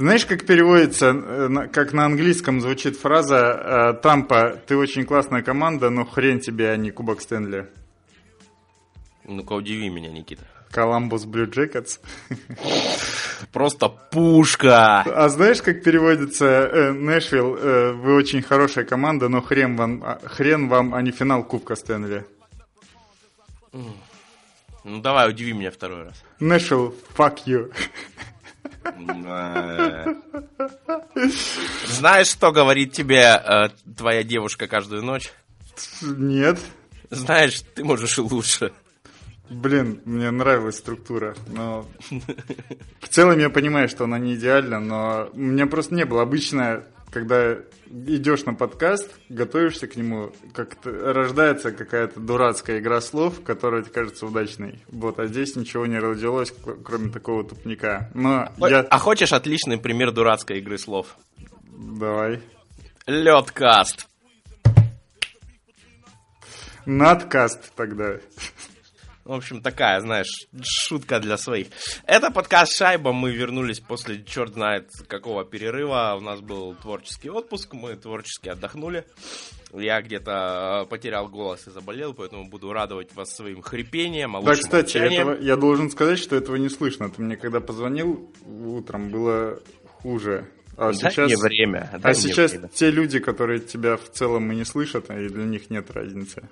Знаешь, как переводится, э, как на английском звучит фраза э, «Тампа, ты очень классная команда, но хрен тебе, а не Кубок Стэнли». Ну-ка, удиви меня, Никита. Коламбус Блю Джекетс. Просто пушка! А знаешь, как переводится э, Нэшвилл, э, вы очень хорошая команда, но хрен вам, а, хрен вам, а не финал Кубка Стэнли. Ну давай, удиви меня второй раз. Нэшвилл, fuck you. Э. Знаешь, что говорит тебе э, твоя девушка каждую ночь? Нет. Знаешь, ты можешь и лучше. Блин, мне нравилась структура, но в целом я понимаю, что она не идеальна, но у меня просто не было. Обычно, когда идешь на подкаст, готовишься к нему, как-то рождается какая-то дурацкая игра слов, которая тебе кажется удачной. Вот, а здесь ничего не родилось, кроме такого тупника. Но я... А хочешь отличный пример дурацкой игры слов? Давай. Ледкаст. Надкаст тогда. В общем, такая, знаешь, шутка для своих. Это подкаст «Шайба». Мы вернулись после черт знает какого перерыва. У нас был творческий отпуск, мы творчески отдохнули. Я где-то э, потерял голос и заболел, поэтому буду радовать вас своим хрипением, а Да, кстати, молчанием. этого- я должен сказать, что этого не слышно. Ты мне когда позвонил утром, было хуже. А Дай сейчас, мне время. дай а мне сейчас время. те люди, которые тебя в целом и не слышат, и для них нет разницы.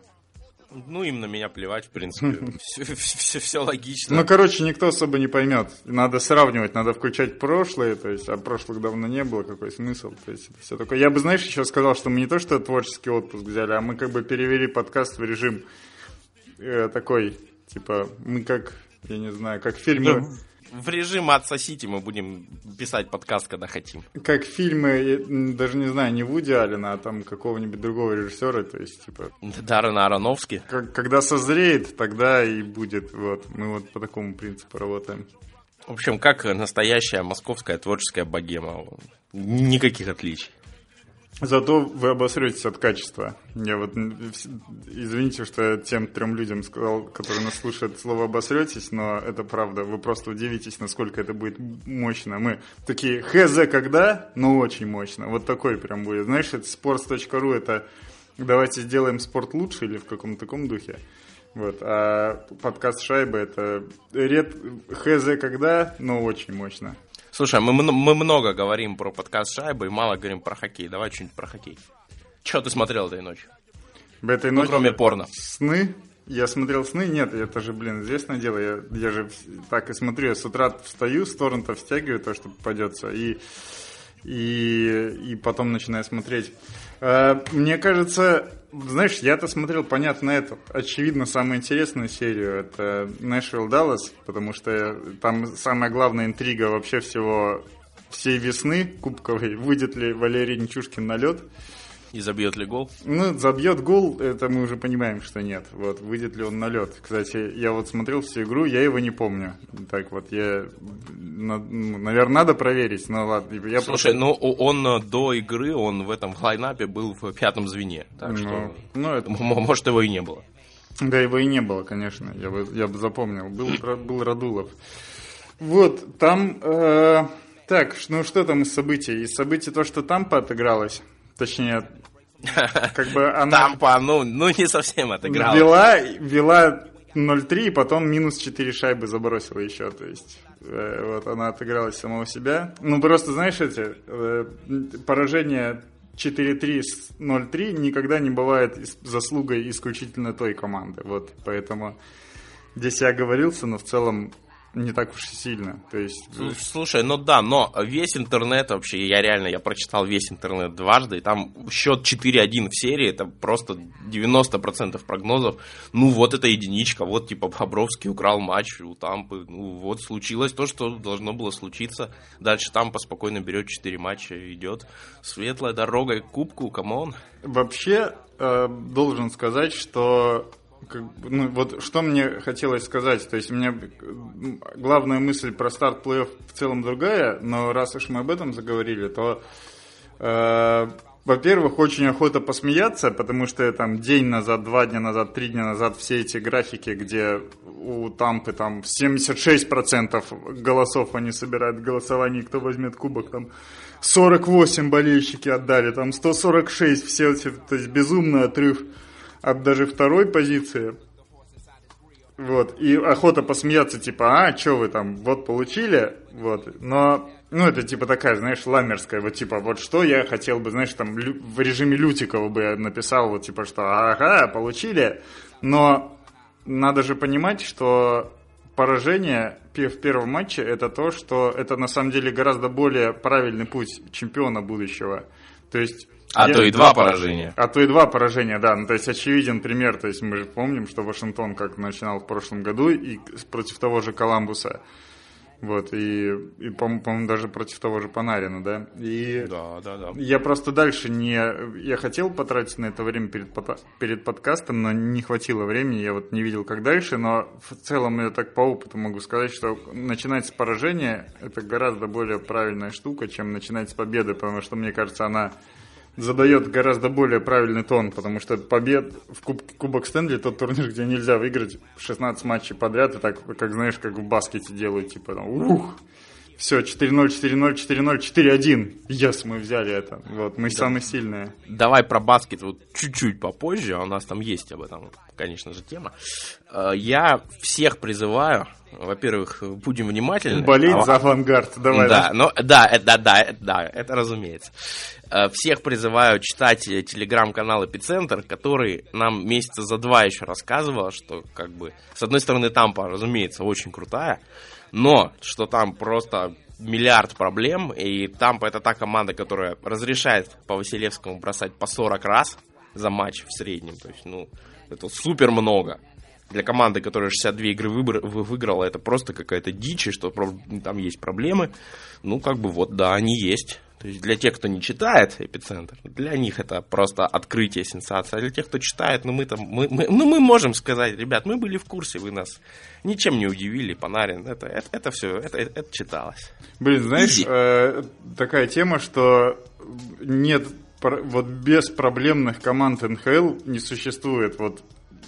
Ну, им на меня плевать, в принципе. Все, логично. Ну, короче, никто особо не поймет. Надо сравнивать, надо включать прошлое, то есть, а прошлых давно не было, какой смысл. То есть, это все такое. Я бы, знаешь, еще сказал, что мы не то, что творческий отпуск взяли, а мы как бы перевели подкаст в режим э, такой, типа, мы как, я не знаю, как фильмы... Ну, в режим «Отсосите» мы будем писать подкаст, когда хотим. как фильмы, даже не знаю, не Вуди Аллена, а там какого-нибудь другого режиссера, то есть, типа, Даррена Аронофски. как- когда созреет, тогда и будет, вот, мы вот по такому принципу работаем. В общем, как настоящая московская творческая богема. Никаких отличий. Зато вы обосретесь от качества. Я вот, извините, что я тем трем людям сказал, которые нас слушают, слово обосретесь, но это правда. Вы просто удивитесь, насколько это будет мощно. Мы такие, хз когда, но очень мощно. Вот такой прям будет. Знаешь, это sports.ru, это давайте сделаем спорт лучше или в каком-то таком духе. Вот. А подкаст Шайбы это ред хз когда, но очень мощно. Слушай, мы, мы много говорим про подкаст «Шайбы» и мало говорим про хоккей. Давай что-нибудь про хоккей. Че ты смотрел этой ночью? В этой Ну, ночи кроме порно. Сны? Я смотрел сны? Нет, это же, блин, известное дело. Я, я же так и смотрю. Я с утра встаю, с торрентов стягиваю то, что попадется, и, и, и потом начинаю смотреть. Э, Мне кажется, знаешь, я-то смотрел, понятно, это. Очевидно, самую интересную серию это Нэшвилл Даллас, потому что там самая главная интрига вообще всего всей весны кубковой. Выйдет ли Валерий Нечушкин на лед? И забьет ли гол? Ну, забьет гол, это мы уже понимаем, что нет. Вот, выйдет ли он на лед. Кстати, я вот смотрел всю игру, я его не помню. Так вот, я, наверное, надо проверить, но ладно. Я Слушай, просто- ну он э, до игры, он в этом лайнапе был в пятом звене. Так ну, что, ну, это, может, его и не было. да, его и не было, конечно, я бы, я бы запомнил. Был, был Радулов. Вот, там, э, так, ну что там из событий? Из событий то, что Тампа отыгралась, точнее, как бы она... Тампа, ну, ну не совсем отыграл. Вела, вела 0-3, и потом минус 4 шайбы забросила еще. То есть э, вот она отыгралась самого себя. Ну, просто, знаешь, эти э, поражения 4-3 с 0-3 никогда не бывает заслугой исключительно той команды. Вот, поэтому здесь я оговорился, но в целом не так уж и сильно. То есть... Слу- Слушай, ну да, но весь интернет вообще, я реально, я прочитал весь интернет дважды, и там счет 4-1 в серии, это просто 90% прогнозов. Ну вот это единичка, вот типа Бобровский украл матч у Тампы, ну вот случилось то, что должно было случиться. Дальше Тампа спокойно берет 4 матча и идет. Светлая дорога к кубку, come on. Вообще, э, должен сказать, что как ну, вот что мне хотелось сказать, то есть у меня главная мысль про старт плей-офф в целом другая, но раз уж мы об этом заговорили, то э, во-первых, очень охота посмеяться, потому что там день назад, два дня назад, три дня назад все эти графики, где у Тампы там 76% голосов они собирают в голосовании, кто возьмет кубок, там 48 болельщики отдали, там 146, все, то есть безумный отрыв от даже второй позиции. Вот, и охота посмеяться, типа, а, что вы там, вот получили, вот, но, ну, это типа такая, знаешь, ламерская, вот, типа, вот что я хотел бы, знаешь, там, в режиме Лютикова бы я написал, вот, типа, что, ага, получили, но надо же понимать, что поражение в первом матче это то, что это на самом деле гораздо более правильный путь чемпиона будущего. То есть а я, то и два поражения. А то и два поражения, да. Ну, то есть очевиден пример. То есть мы же помним, что Вашингтон как начинал в прошлом году и против того же Коламбуса. Вот, и, и по-моему, даже против того же Панарина, да? И да, да, да. Я просто дальше не... Я хотел потратить на это время перед, перед подкастом, но не хватило времени, я вот не видел, как дальше, но в целом я так по опыту могу сказать, что начинать с поражения – это гораздо более правильная штука, чем начинать с победы, потому что, мне кажется, она задает гораздо более правильный тон, потому что побед в Куб, Кубок Стэнли тот турнир, где нельзя выиграть 16 матчей подряд, и так, как знаешь, как в баскете делают, типа, там, ух, все, 4-0, 4-0, 4-0, 4-1. Yes, мы взяли это. Вот, мы да. самые сильные. Давай про баскет вот чуть-чуть попозже, а у нас там есть об этом, конечно же, тема. Э, я всех призываю, во-первых, будем внимательны. Болеть а... за авангард, давай. Да, ну, да, это, да, да, да, это разумеется. Э, всех призываю читать телеграм-канал Эпицентр, который нам месяца за два еще рассказывал, что как бы, с одной стороны, Тампа, разумеется, очень крутая, но что там просто миллиард проблем, и Тампа это та команда, которая разрешает по Василевскому бросать по 40 раз за матч в среднем, то есть, ну, это супер много. Для команды, которая 62 игры выиграла, это просто какая-то дичь, что там есть проблемы. Ну, как бы вот, да, они есть. То есть для тех, кто не читает эпицентр, для них это просто открытие, сенсация. А для тех, кто читает, ну мы там, мы, мы, ну мы можем сказать, ребят, мы были в курсе, вы нас ничем не удивили, Панарин, это, это, это все, это, это читалось. Блин, знаешь, э, такая тема, что нет вот без проблемных команд НХЛ не существует. Вот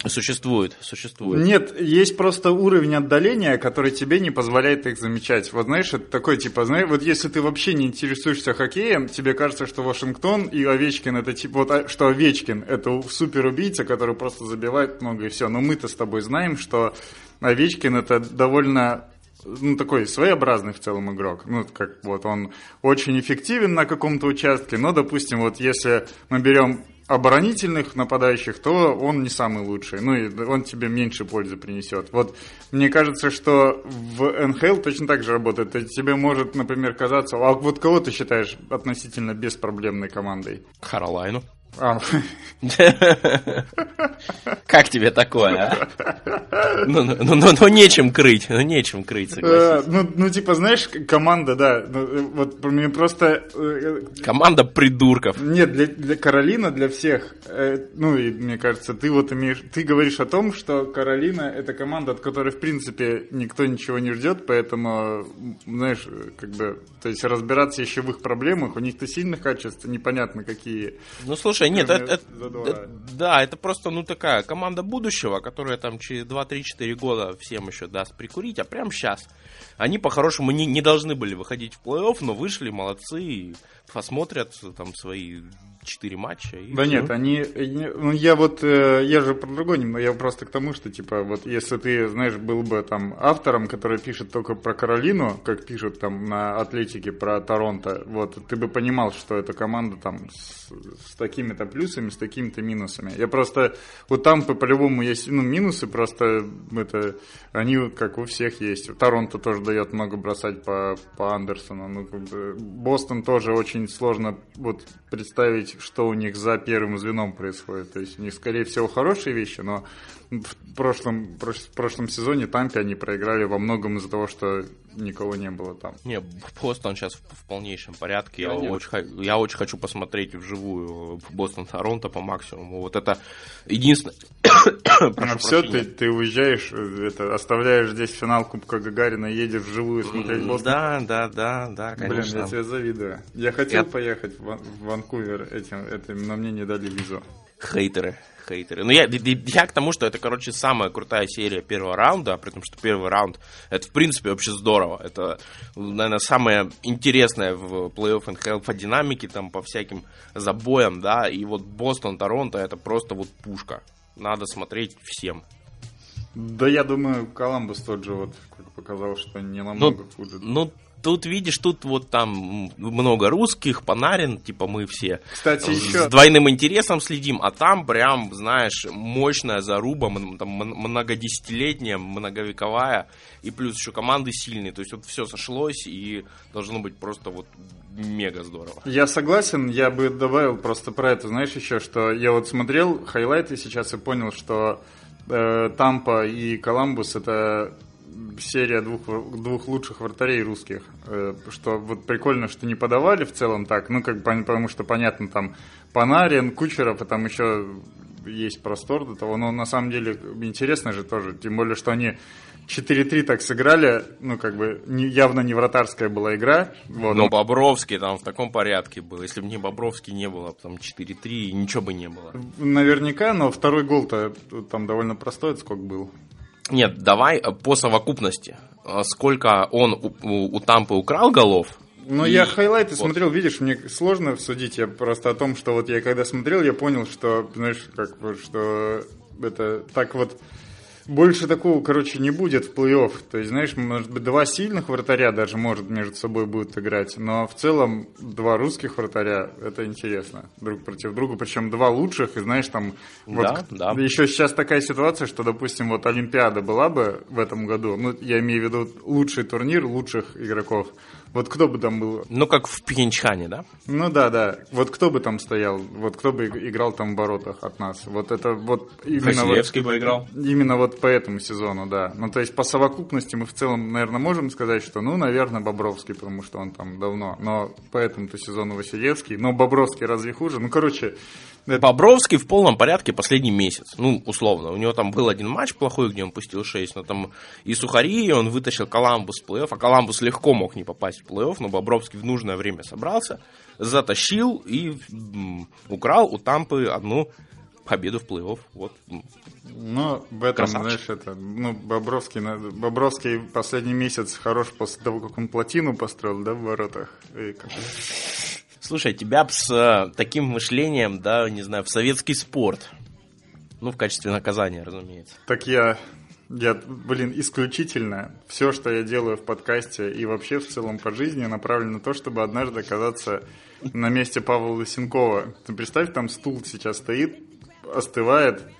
Существует, существует. Нет, есть просто уровень отдаления, который тебе не позволяет их замечать. Вот знаешь, это такой типа, знаешь, вот если ты вообще не интересуешься хоккеем, тебе кажется, что Вашингтон и Овечкин это типа, вот, а, что Овечкин это супер убийца, который просто забивает много и все. Но мы-то с тобой знаем, что Овечкин это довольно ну, такой своеобразный в целом игрок. Ну, как вот он очень эффективен на каком-то участке, но, допустим, вот если мы берем оборонительных нападающих, то он не самый лучший. Ну, и он тебе меньше пользы принесет. Вот мне кажется, что в НХЛ точно так же работает. Тебе может, например, казаться, а вот кого ты считаешь относительно беспроблемной командой? Каролайну. А. Как тебе такое, а? Ну, ну, ну, ну, нечем крыть, ну нечем крыть, согласись. Э, ну, ну, типа, знаешь, команда, да, э, вот мне просто... Э, команда придурков. Нет, для, для Каролина, для всех, ну, и мне кажется, ты вот имеешь, ты говоришь о том, что Каролина это команда, от которой, в принципе, никто ничего не ждет, поэтому, знаешь, как бы, то есть разбираться еще в их проблемах, у них-то сильных качеств, непонятно какие. Ну, слушай, нет, это, это, да, это просто, ну, такая команда будущего, которая там через 2-3-4 года всем еще даст прикурить, а прямо сейчас они по-хорошему не, не должны были выходить в плей-офф, но вышли, молодцы, посмотрят там свои четыре матча. И да все. нет, они, ну я вот, э, я же про другой немного, я просто к тому, что типа вот если ты, знаешь, был бы там автором, который пишет только про Каролину, как пишут там на Атлетике про Торонто, вот ты бы понимал, что эта команда там с, с такими-то плюсами, с такими-то минусами. Я просто, вот там по-любому есть, ну, минусы, просто это, они как у всех есть. Торонто тоже дает много бросать по, по Андерсону, ну, Бостон тоже очень сложно вот представить понять, что у них за первым звеном происходит. То есть у них, скорее всего, хорошие вещи, но в прошлом, в прошлом сезоне Тампе они проиграли во многом из-за того, что никого не было там. Не, Бостон сейчас в, в полнейшем порядке. Я очень, я очень хочу посмотреть вживую Бостон-Торонто по максимуму. Вот это единственное... А все, ты, ты уезжаешь, это, оставляешь здесь финал Кубка Гагарина, едешь вживую смотреть Бостон? Да, да, да, да, конечно. Блин, я тебе завидую. Я хотел я... поехать в, в Ванкувер этим, этим, но мне не дали визу. Хейтеры хейтеры. Но я, я к тому, что это, короче, самая крутая серия первого раунда, при том, что первый раунд, это, в принципе, вообще здорово. Это, наверное, самое интересное в плей-офф НХЛ по динамике, там, по всяким забоям, да, и вот Бостон-Торонто это просто вот пушка. Надо смотреть всем. Да, я думаю, Коламбус тот же вот показал, что не намного ну, хуже. Ну, Тут, видишь, тут вот там много русских, Панарин, типа мы все Кстати, с еще... двойным интересом следим, а там прям, знаешь, мощная заруба, там многодесятилетняя, многовековая, и плюс еще команды сильные, то есть вот все сошлось, и должно быть просто вот мега здорово. Я согласен, я бы добавил просто про это, знаешь, еще, что я вот смотрел хайлайты сейчас и понял, что э, Тампа и Коламбус это серия двух, двух лучших вратарей русских. Э, что вот прикольно, что не подавали в целом так. Ну, как потому что понятно, там Панарин, Кучеров, и там еще есть простор до того. Но на самом деле интересно же тоже. Тем более, что они 4-3 так сыграли, ну, как бы, не, явно не вратарская была игра. Вот. Но Бобровский там в таком порядке был. Если бы не Бобровский не было, там 4-3, ничего бы не было. Наверняка, но второй гол-то там довольно простой отскок был. Нет, давай э, по совокупности. Э, сколько он у, у, у Тампы украл голов, ну, я хайлайты вот. смотрел, видишь, мне сложно судить, я просто о том, что вот я когда смотрел, я понял, что, знаешь, как что это так вот больше такого, короче, не будет в плей-офф. То есть, знаешь, может быть, два сильных вратаря даже, может, между собой будут играть. Но в целом два русских вратаря, это интересно. Друг против друга. Причем два лучших, и знаешь, там... Вот да, да. Еще сейчас такая ситуация, что, допустим, вот Олимпиада была бы в этом году. Ну, я имею в виду лучший турнир лучших игроков. Вот кто бы там был? Ну, как в Пхенчхане, да? Ну да, да. Вот кто бы там стоял? Вот кто бы играл там в воротах от нас? Вот это вот именно Василевский вот, бы играл. Именно вот по этому сезону, да. Ну, то есть по совокупности мы в целом, наверное, можем сказать, что, ну, наверное, Бобровский, потому что он там давно. Но по этому-то сезону Василевский. Но Бобровский разве хуже? Ну, короче. Бобровский в полном порядке последний месяц. Ну, условно. У него там был один матч плохой, где он пустил 6, но там и Сухари, он вытащил Коламбус в плей-офф, а Коламбус легко мог не попасть в плей-офф, но Бобровский в нужное время собрался, затащил и м, украл у Тампы одну победу в плей-офф. Вот. Ну, в этом, Красавчик. знаешь, это, ну, Бобровский, Бобровский последний месяц хорош после того, как он плотину построил, да, в воротах. И как... Слушай, тебя с э, таким мышлением, да, не знаю, в советский спорт. Ну, в качестве наказания, разумеется. Так я, я, блин, исключительно все, что я делаю в подкасте и вообще в целом по жизни, направлено на то, чтобы однажды оказаться на месте Павла Лысенкова. Ты представь, там стул сейчас стоит, остывает,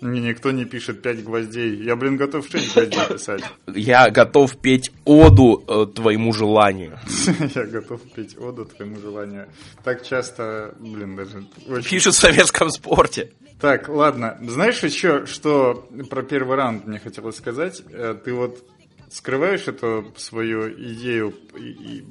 мне никто не пишет пять гвоздей. Я, блин, готов шесть гвоздей писать. Я готов петь оду э, твоему желанию. Я готов петь оду твоему желанию. Так часто, блин, даже... Очень... Пишут в советском спорте. Так, ладно. Знаешь еще, что про первый раунд мне хотелось сказать? Э, ты вот скрываешь эту свою идею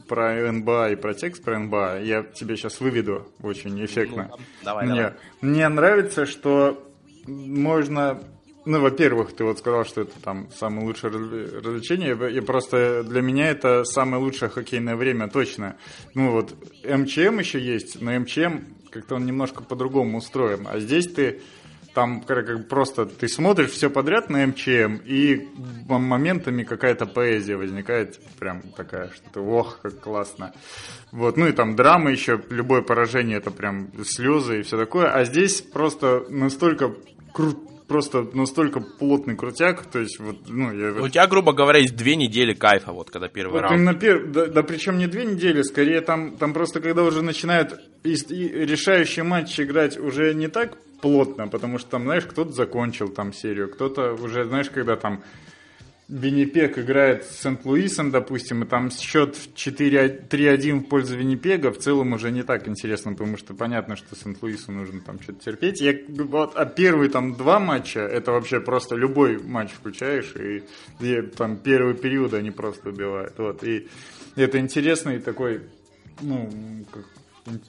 про НБА и про текст про НБА, я тебе сейчас выведу очень эффектно. Ну, давай, мне, давай. мне нравится, что можно ну, во-первых, ты вот сказал, что это там самое лучшее развлечение, и просто для меня это самое лучшее хоккейное время, точно. Ну вот, МЧМ еще есть, но МЧМ как-то он немножко по-другому устроен, а здесь ты там как просто ты смотришь все подряд на МЧМ, и моментами какая-то поэзия возникает, прям такая, что ты, ох, как классно. Вот, ну и там драма еще, любое поражение это прям слезы и все такое, а здесь просто настолько кру- просто настолько плотный крутяк, то есть вот, ну, я... У тебя, грубо говоря, есть две недели кайфа, вот, когда первый вот раунд. Именно пер... да, да, причем не две недели, скорее там, там просто, когда уже начинают решающие матчи играть уже не так плотно, потому что там, знаешь, кто-то закончил там серию, кто-то уже, знаешь, когда там Виннипег играет с Сент-Луисом, допустим, и там счет 3-1 в пользу Виннипега, в целом уже не так интересно, потому что понятно, что Сент-Луису нужно там что-то терпеть. Я, вот, а первые там два матча, это вообще просто любой матч включаешь, и, и там первый период они просто убивают. Вот, и это интересный такой, ну, как,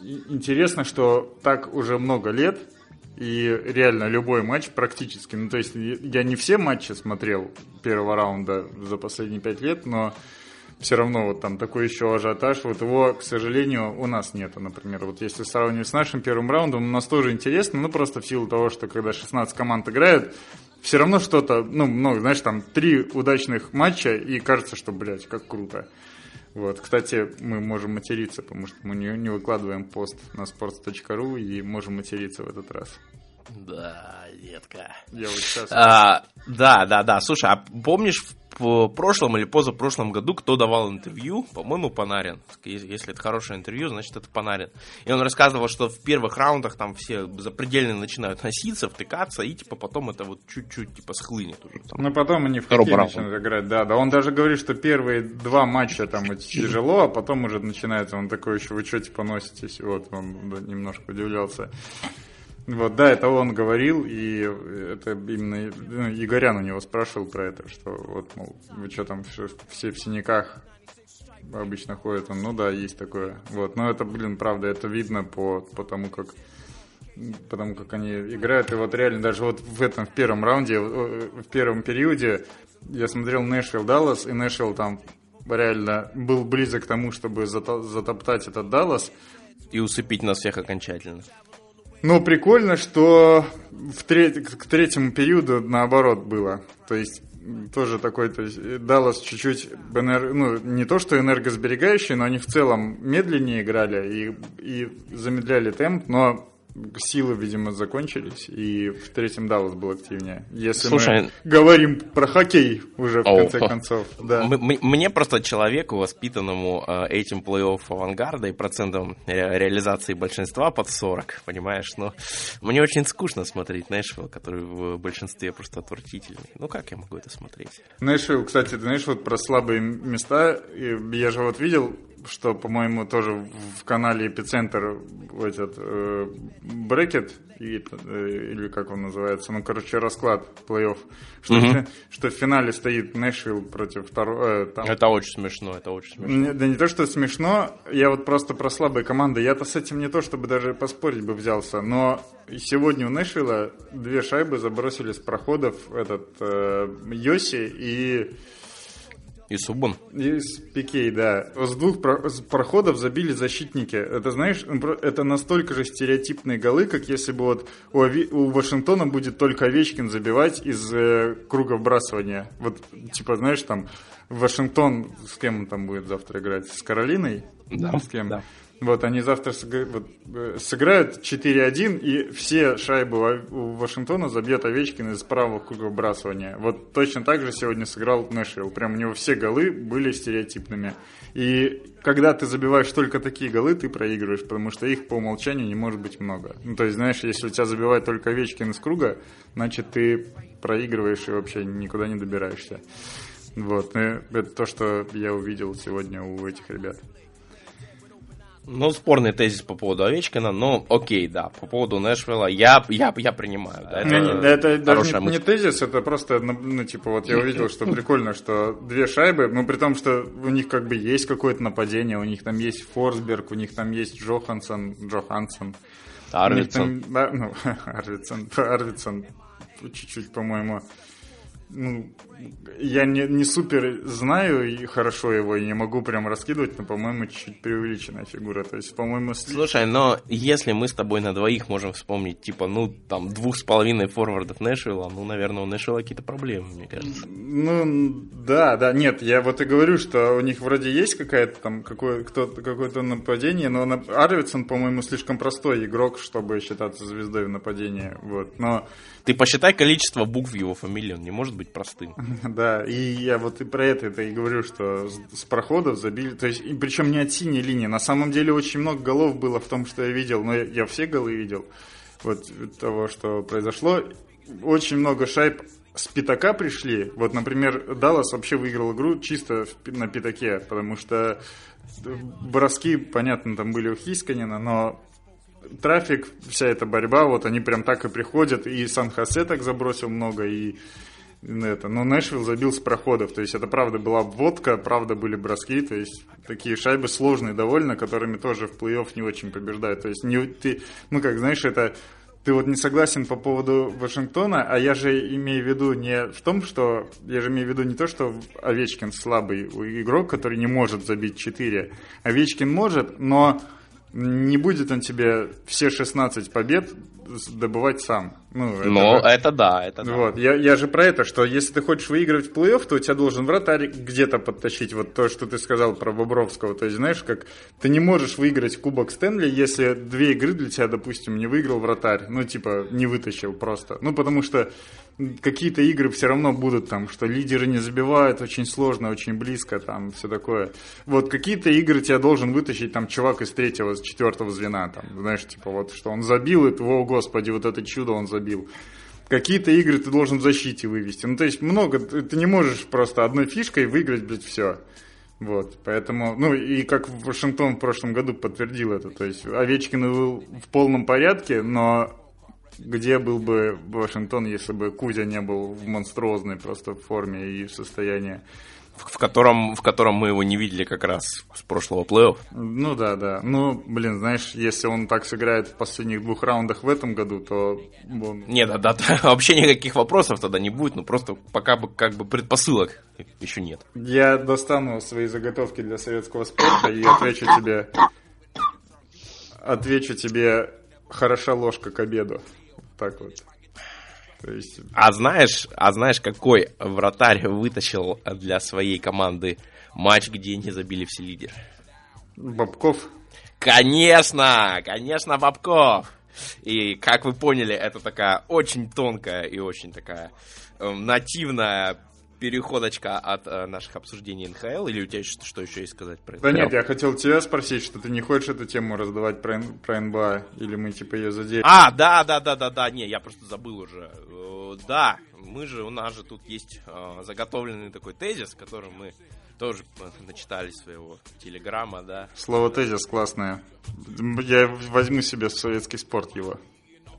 интересно, что так уже много лет, и реально любой матч практически, ну то есть я не все матчи смотрел первого раунда за последние пять лет, но все равно вот там такой еще ажиотаж, вот его, к сожалению, у нас нету, например. Вот если сравнивать с нашим первым раундом, у нас тоже интересно, ну просто в силу того, что когда 16 команд играют, все равно что-то, ну, много, знаешь, там три удачных матча, и кажется, что, блядь, как круто. Вот, кстати, мы можем материться, потому что мы не, не выкладываем пост на sports.ru и можем материться в этот раз. Да, детка. Я вот сейчас... А, да, да, да. Слушай, а помнишь в прошлом или позапрошлом году кто давал интервью? По-моему, Панарин. Если это хорошее интервью, значит, это Панарин. И он рассказывал, что в первых раундах там все запредельно начинают носиться, втыкаться, и типа потом это вот чуть-чуть типа схлынет уже. Там. Ну, потом они в хоккей начинают играть, да, да. Он даже говорит, что первые два матча там тяжело, а потом уже начинается, он такой еще, вы что, типа, носитесь? Вот, он немножко удивлялся. Вот, да, это он говорил, и это именно ну, Игорян у него спрашивал про это, что вот, мол, вы что там все, все в синяках обычно ходят, он, ну да, есть такое. Вот, но это, блин, правда, это видно по, по тому, как потому как они играют, и вот реально даже вот в этом, в первом раунде, в первом периоде я смотрел Нэшвилл Даллас, и Нэшвилл там реально был близок к тому, чтобы затоптать этот Даллас. И усыпить нас всех окончательно. Но прикольно, что в треть, к третьему периоду наоборот было. То есть тоже такой, то есть Даллас чуть-чуть, ну, не то что энергосберегающий, но они в целом медленнее играли и, и замедляли темп, но силы, видимо, закончились, и в третьем Даллас был активнее. Если Слушай, мы говорим про хоккей уже в о, конце о, концов. Да. Мне просто человеку, воспитанному э, этим плей-офф авангарда и процентом ре- реализации большинства под 40, понимаешь, но мне очень скучно смотреть Нэшвилл, который в большинстве просто отвратительный. Ну как я могу это смотреть? Нэшвилл, кстати, ты знаешь, вот про слабые места, я же вот видел что, по-моему, тоже в канале Эпицентр этот э, брекет, и, э, или как он называется, ну, короче, расклад плей-офф, что, угу. в, что в финале стоит Нэшвилл против второго... Э, там... Это очень смешно, это очень смешно. Не, да не то, что смешно, я вот просто про слабые команды, я-то с этим не то, чтобы даже поспорить бы взялся, но сегодня у Нэшвилла две шайбы забросили с проходов этот э, Йоси и и Суббон. Из Пикей, да. С двух проходов забили защитники. Это, знаешь, это настолько же стереотипные голы, как если бы вот у, Ови... у Вашингтона будет только Овечкин забивать из э, круга вбрасывания. Вот, типа, знаешь, там Вашингтон, с кем он там будет завтра играть? С Каролиной? Да. С кем? Да. Вот они завтра э, сыграют 4-1, и все шайбы у Вашингтона забьет Овечкин из правого круга выбрасывания. Вот точно так же сегодня сыграл Нэшвилл. Прям у него все голы были стереотипными. И когда ты забиваешь только такие голы, ты проигрываешь, потому что их по умолчанию не может быть много. Ну, то есть, знаешь, если у тебя забивает только Овечкин из круга, значит, ты проигрываешь и вообще никуда не добираешься. Вот, и это то, что я увидел сегодня у этих ребят. Ну, спорный тезис по поводу Овечкина, но окей, да, по поводу Нэшвилла я, я, я принимаю. Да, это, не, не, это даже не, не тезис, это просто, ну, ну, типа, вот я увидел, что прикольно, что две шайбы, ну, при том, что у них как бы есть какое-то нападение, у них там есть Форсберг, у них там есть Джохансон, Джохансон. Арвидсон. Там, да, ну, Арвидсон, Арвидсон, чуть-чуть, по-моему, ну, я не, не супер знаю и хорошо его, и не могу прям раскидывать, но, по-моему, чуть-чуть преувеличенная фигура. То есть, по-моему... Слушай, но если мы с тобой на двоих можем вспомнить, типа, ну, там, двух с половиной форвардов Нэшвилла, ну, наверное, у Нэшвилла какие-то проблемы, мне кажется. Ну, да, да, нет, я вот и говорю, что у них вроде есть какая-то там, какое, кто, какое-то нападение, но Арвидсон, по-моему, слишком простой игрок, чтобы считаться звездой в нападении, вот, но... Ты посчитай количество букв в его фамилии, он не может быть простым. Да, и я вот и про это, это и говорю, что с проходов забили, то есть, причем не от синей линии. На самом деле очень много голов было в том, что я видел, но я, я все голы видел. Вот того, что произошло. Очень много шайб с пятака пришли, вот, например, Даллас вообще выиграл игру чисто на пятаке, потому что броски, понятно, там были у Хисканина, но трафик, вся эта борьба, вот они прям так и приходят, и Сан-Хосе так забросил много, и это, но Нэшвилл забил с проходов, то есть это правда была обводка, правда были броски, то есть такие шайбы сложные довольно, которыми тоже в плей-офф не очень побеждают, то есть не, ты, ну как, знаешь, это ты вот не согласен по поводу Вашингтона, а я же имею в виду не в том, что... Я же имею в виду не то, что Овечкин слабый игрок, который не может забить 4. Овечкин может, но не будет он тебе все 16 побед добывать сам. Ну, это Но же... это да, это да. Вот, я, я же про это, что если ты хочешь выигрывать плей-офф, то у тебя должен вратарь где-то подтащить вот то, что ты сказал про Бобровского. То есть, знаешь, как ты не можешь выиграть Кубок Стэнли, если две игры для тебя, допустим, не выиграл вратарь. Ну, типа, не вытащил просто. Ну, потому что какие-то игры все равно будут там, что лидеры не забивают, очень сложно, очень близко, там, все такое. Вот какие-то игры тебя должен вытащить там чувак из третьего, из четвертого звена, там, знаешь, типа вот, что он забил, и, о, господи, вот это чудо он забил. Какие-то игры ты должен в защите вывести. Ну, то есть много, ты не можешь просто одной фишкой выиграть, блядь, все. Вот, поэтому, ну и как Вашингтон в прошлом году подтвердил это, то есть Овечкин был в полном порядке, но где был бы Вашингтон, если бы Кузя не был в монструозной просто форме и состоянии. В, котором, в котором мы его не видели как раз с прошлого плей-офф. Ну да, да. Ну, блин, знаешь, если он так сыграет в последних двух раундах в этом году, то он... Нет, да, да, вообще никаких вопросов тогда не будет, ну просто пока бы как бы предпосылок еще нет. Я достану свои заготовки для советского спорта и отвечу тебе... Отвечу тебе хороша ложка к обеду так вот. То есть... А знаешь, а знаешь, какой вратарь вытащил для своей команды матч, где не забили все лидеры? Бабков. Конечно, конечно, Бабков. И, как вы поняли, это такая очень тонкая и очень такая э, нативная переходочка от э, наших обсуждений НХЛ, или у тебя что, что еще есть сказать про это? Да нет, я хотел тебя спросить, что ты не хочешь эту тему раздавать про, про НБА, или мы типа ее задели? А, да, да, да, да, да, не, я просто забыл уже. Э, да, мы же, у нас же тут есть э, заготовленный такой тезис, который мы тоже начитали своего телеграмма, да. Слово тезис классное. Я возьму себе советский спорт его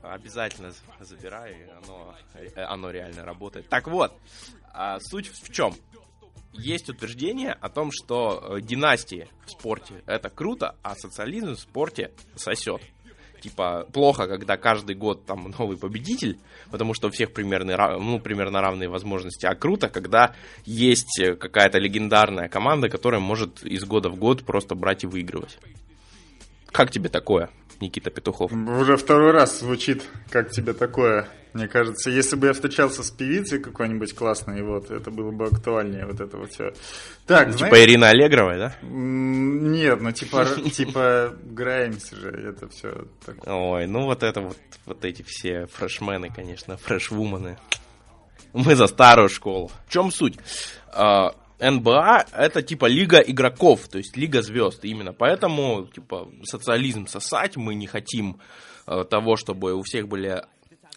обязательно забирай, оно, э, оно реально работает. Так вот, а суть в чем? Есть утверждение о том, что э, династии в спорте это круто, а социализм в спорте сосет. Типа, плохо, когда каждый год там новый победитель, потому что у всех примерно, ну, примерно равные возможности. А круто, когда есть э, какая-то легендарная команда, которая может из года в год просто брать и выигрывать. Как тебе такое? Никита Петухов. Уже второй раз звучит, как тебе такое. Мне кажется, если бы я встречался с певицей какой-нибудь классной, вот, это было бы актуальнее, вот это вот все. Так, ну, знаешь, типа Ирина Аллегровой, да? Нет, ну типа, типа Граймс же, это все такое. Ой, ну вот это вот, вот эти все фрешмены, конечно, фрешвумены. Мы за старую школу. В чем суть? НБА это типа лига игроков, то есть лига звезд. Именно поэтому типа социализм сосать мы не хотим э, того, чтобы у всех были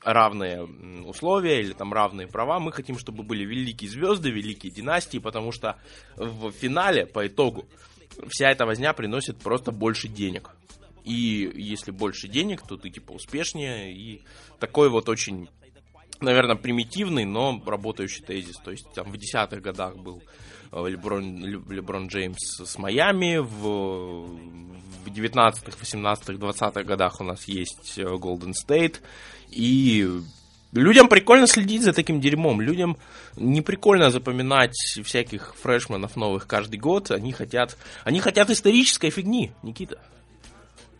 равные условия или там равные права. Мы хотим, чтобы были великие звезды, великие династии, потому что в финале по итогу вся эта возня приносит просто больше денег. И если больше денег, то ты типа успешнее. И такой вот очень наверное, примитивный, но работающий тезис. То есть там в десятых годах был Леброн, Леброн Джеймс с Майами, в, в 19-х, 18-х, 20-х годах у нас есть Golden State, и людям прикольно следить за таким дерьмом, людям не прикольно запоминать всяких фрешменов новых каждый год, они хотят, они хотят исторической фигни, Никита.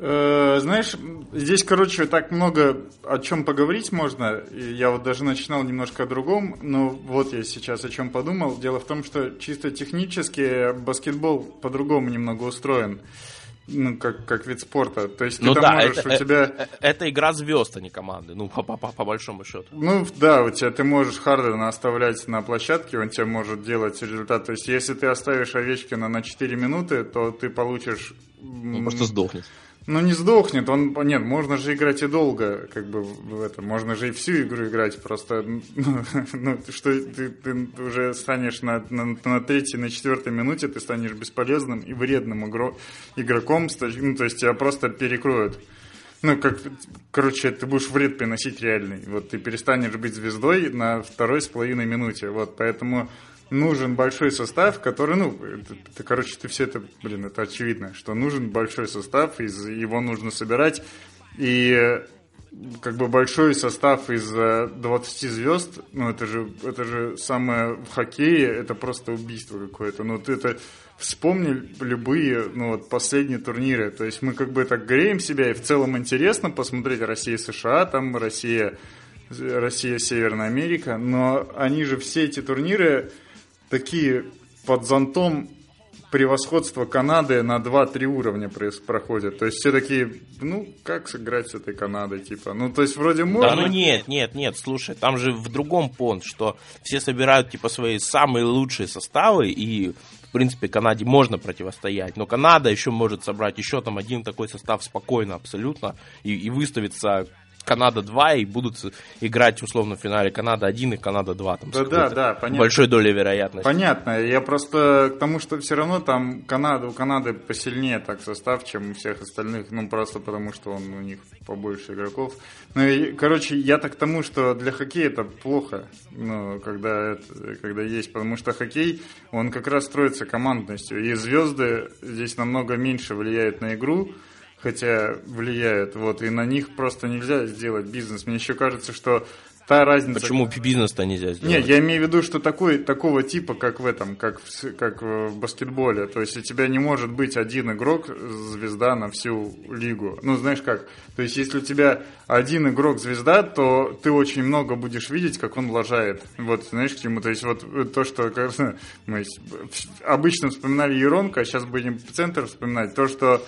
Э, знаешь, здесь, короче, так много о чем поговорить можно. Я вот даже начинал немножко о другом, но вот я сейчас о чем подумал. Дело в том, что чисто технически баскетбол по-другому немного устроен. Ну, как, как вид спорта. То есть ну, ты да, можешь, это, у тебя... Это, это игра звезд, а не команды, ну, по, по, по большому счету. Ну, да, у тебя ты можешь Хардена оставлять на площадке, он тебе может делать результат. То есть, если ты оставишь Овечкина на 4 минуты, то ты получишь... Он просто сдохнет. Ну, не сдохнет, он, нет, можно же играть и долго, как бы, в это, можно же и всю игру играть, просто, ну, ну что ты, ты уже станешь на, на, на третьей, на четвертой минуте, ты станешь бесполезным и вредным игро, игроком, ну, то есть тебя просто перекроют. Ну, как, короче, ты будешь вред приносить реальный. Вот ты перестанешь быть звездой на второй с половиной минуте. Вот, поэтому нужен большой состав, который, ну, это, это, короче, ты все это, блин, это очевидно, что нужен большой состав, из его нужно собирать, и как бы большой состав из 20 звезд, ну, это же, это же самое в хоккее, это просто убийство какое-то, ну, ты это вспомни любые, ну, вот, последние турниры, то есть мы как бы так греем себя, и в целом интересно посмотреть Россия-США, там Россия, Россия-Северная Америка, но они же все эти турниры, такие под зонтом превосходства Канады на 2-3 уровня проходят. То есть все такие, ну, как сыграть с этой Канадой, типа. Ну, то есть вроде можно... Да ну нет, нет, нет, слушай, там же в другом понт, что все собирают, типа, свои самые лучшие составы, и, в принципе, Канаде можно противостоять. Но Канада еще может собрать еще там один такой состав спокойно абсолютно, и, и выставиться Канада 2 и будут играть условно в финале Канада 1 и Канада 2. Там, да, да, да, понятно. Большой долей вероятности. Понятно. Я просто к тому, что все равно там Канада, у Канады посильнее так состав, чем у всех остальных. Ну, просто потому, что он у них побольше игроков. Ну, и, короче, я так к тому, что для хоккея это плохо, ну, когда, это, когда есть, потому что хоккей, он как раз строится командностью. И звезды здесь намного меньше влияют на игру, хотя влияют, вот, и на них просто нельзя сделать бизнес. Мне еще кажется, что та разница... Почему бизнес-то нельзя сделать? Нет, я имею в виду, что такой, такого типа, как в этом, как в, как в баскетболе. То есть у тебя не может быть один игрок, звезда на всю лигу. Ну, знаешь как? То есть если у тебя один игрок звезда, то ты очень много будешь видеть, как он лажает. Вот, знаешь, к чему? То есть вот то, что кажется, мы обычно вспоминали Еронка, а сейчас будем центр вспоминать. То, что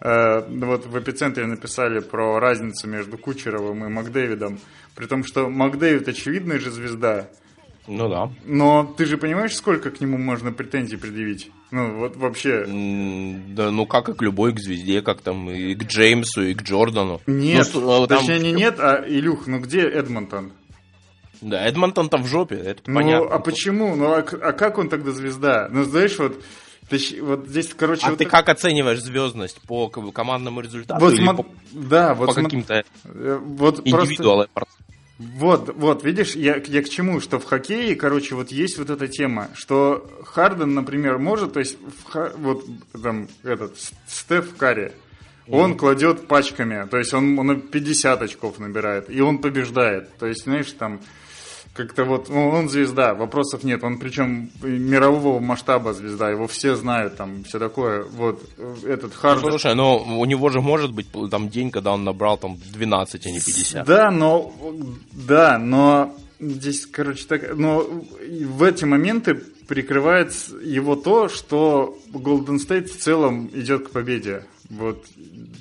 вот в эпицентре написали про разницу между Кучеровым и Макдэвидом, при том, что Макдэвид очевидная же звезда. Ну да. Но ты же понимаешь, сколько к нему можно претензий предъявить? Ну, вот вообще... Да, ну как и к любой, к звезде, как там и к Джеймсу, и к Джордану. Нет, ну, там... точнее не нет, а Илюх, ну где Эдмонтон? Да, Эдмонтон там в жопе, это ну, понятно. а почему? Ну, а, а как он тогда звезда? Ну, знаешь, вот ты, вот здесь, короче, а вот ты так... как оцениваешь звездность по командному результату вот или смо... по, да, вот по смо... каким-то э, вот индивидуалам? Просто... Вот, вот, видишь, я, я к чему, что в хоккее, короче, вот есть вот эта тема, что Харден, например, может, то есть, в, вот там этот Стеф Карри, он mm-hmm. кладет пачками, то есть он, он 50 очков набирает, и он побеждает. То есть, знаешь, там как-то вот, ну, он звезда, вопросов нет, он причем мирового масштаба звезда, его все знают, там, все такое, вот, этот Хард... Ну, слушай, но у него же может быть там день, когда он набрал там 12, а не 50. Да, но, да, но здесь, короче, так, но в эти моменты прикрывает его то, что Golden State в целом идет к победе. Вот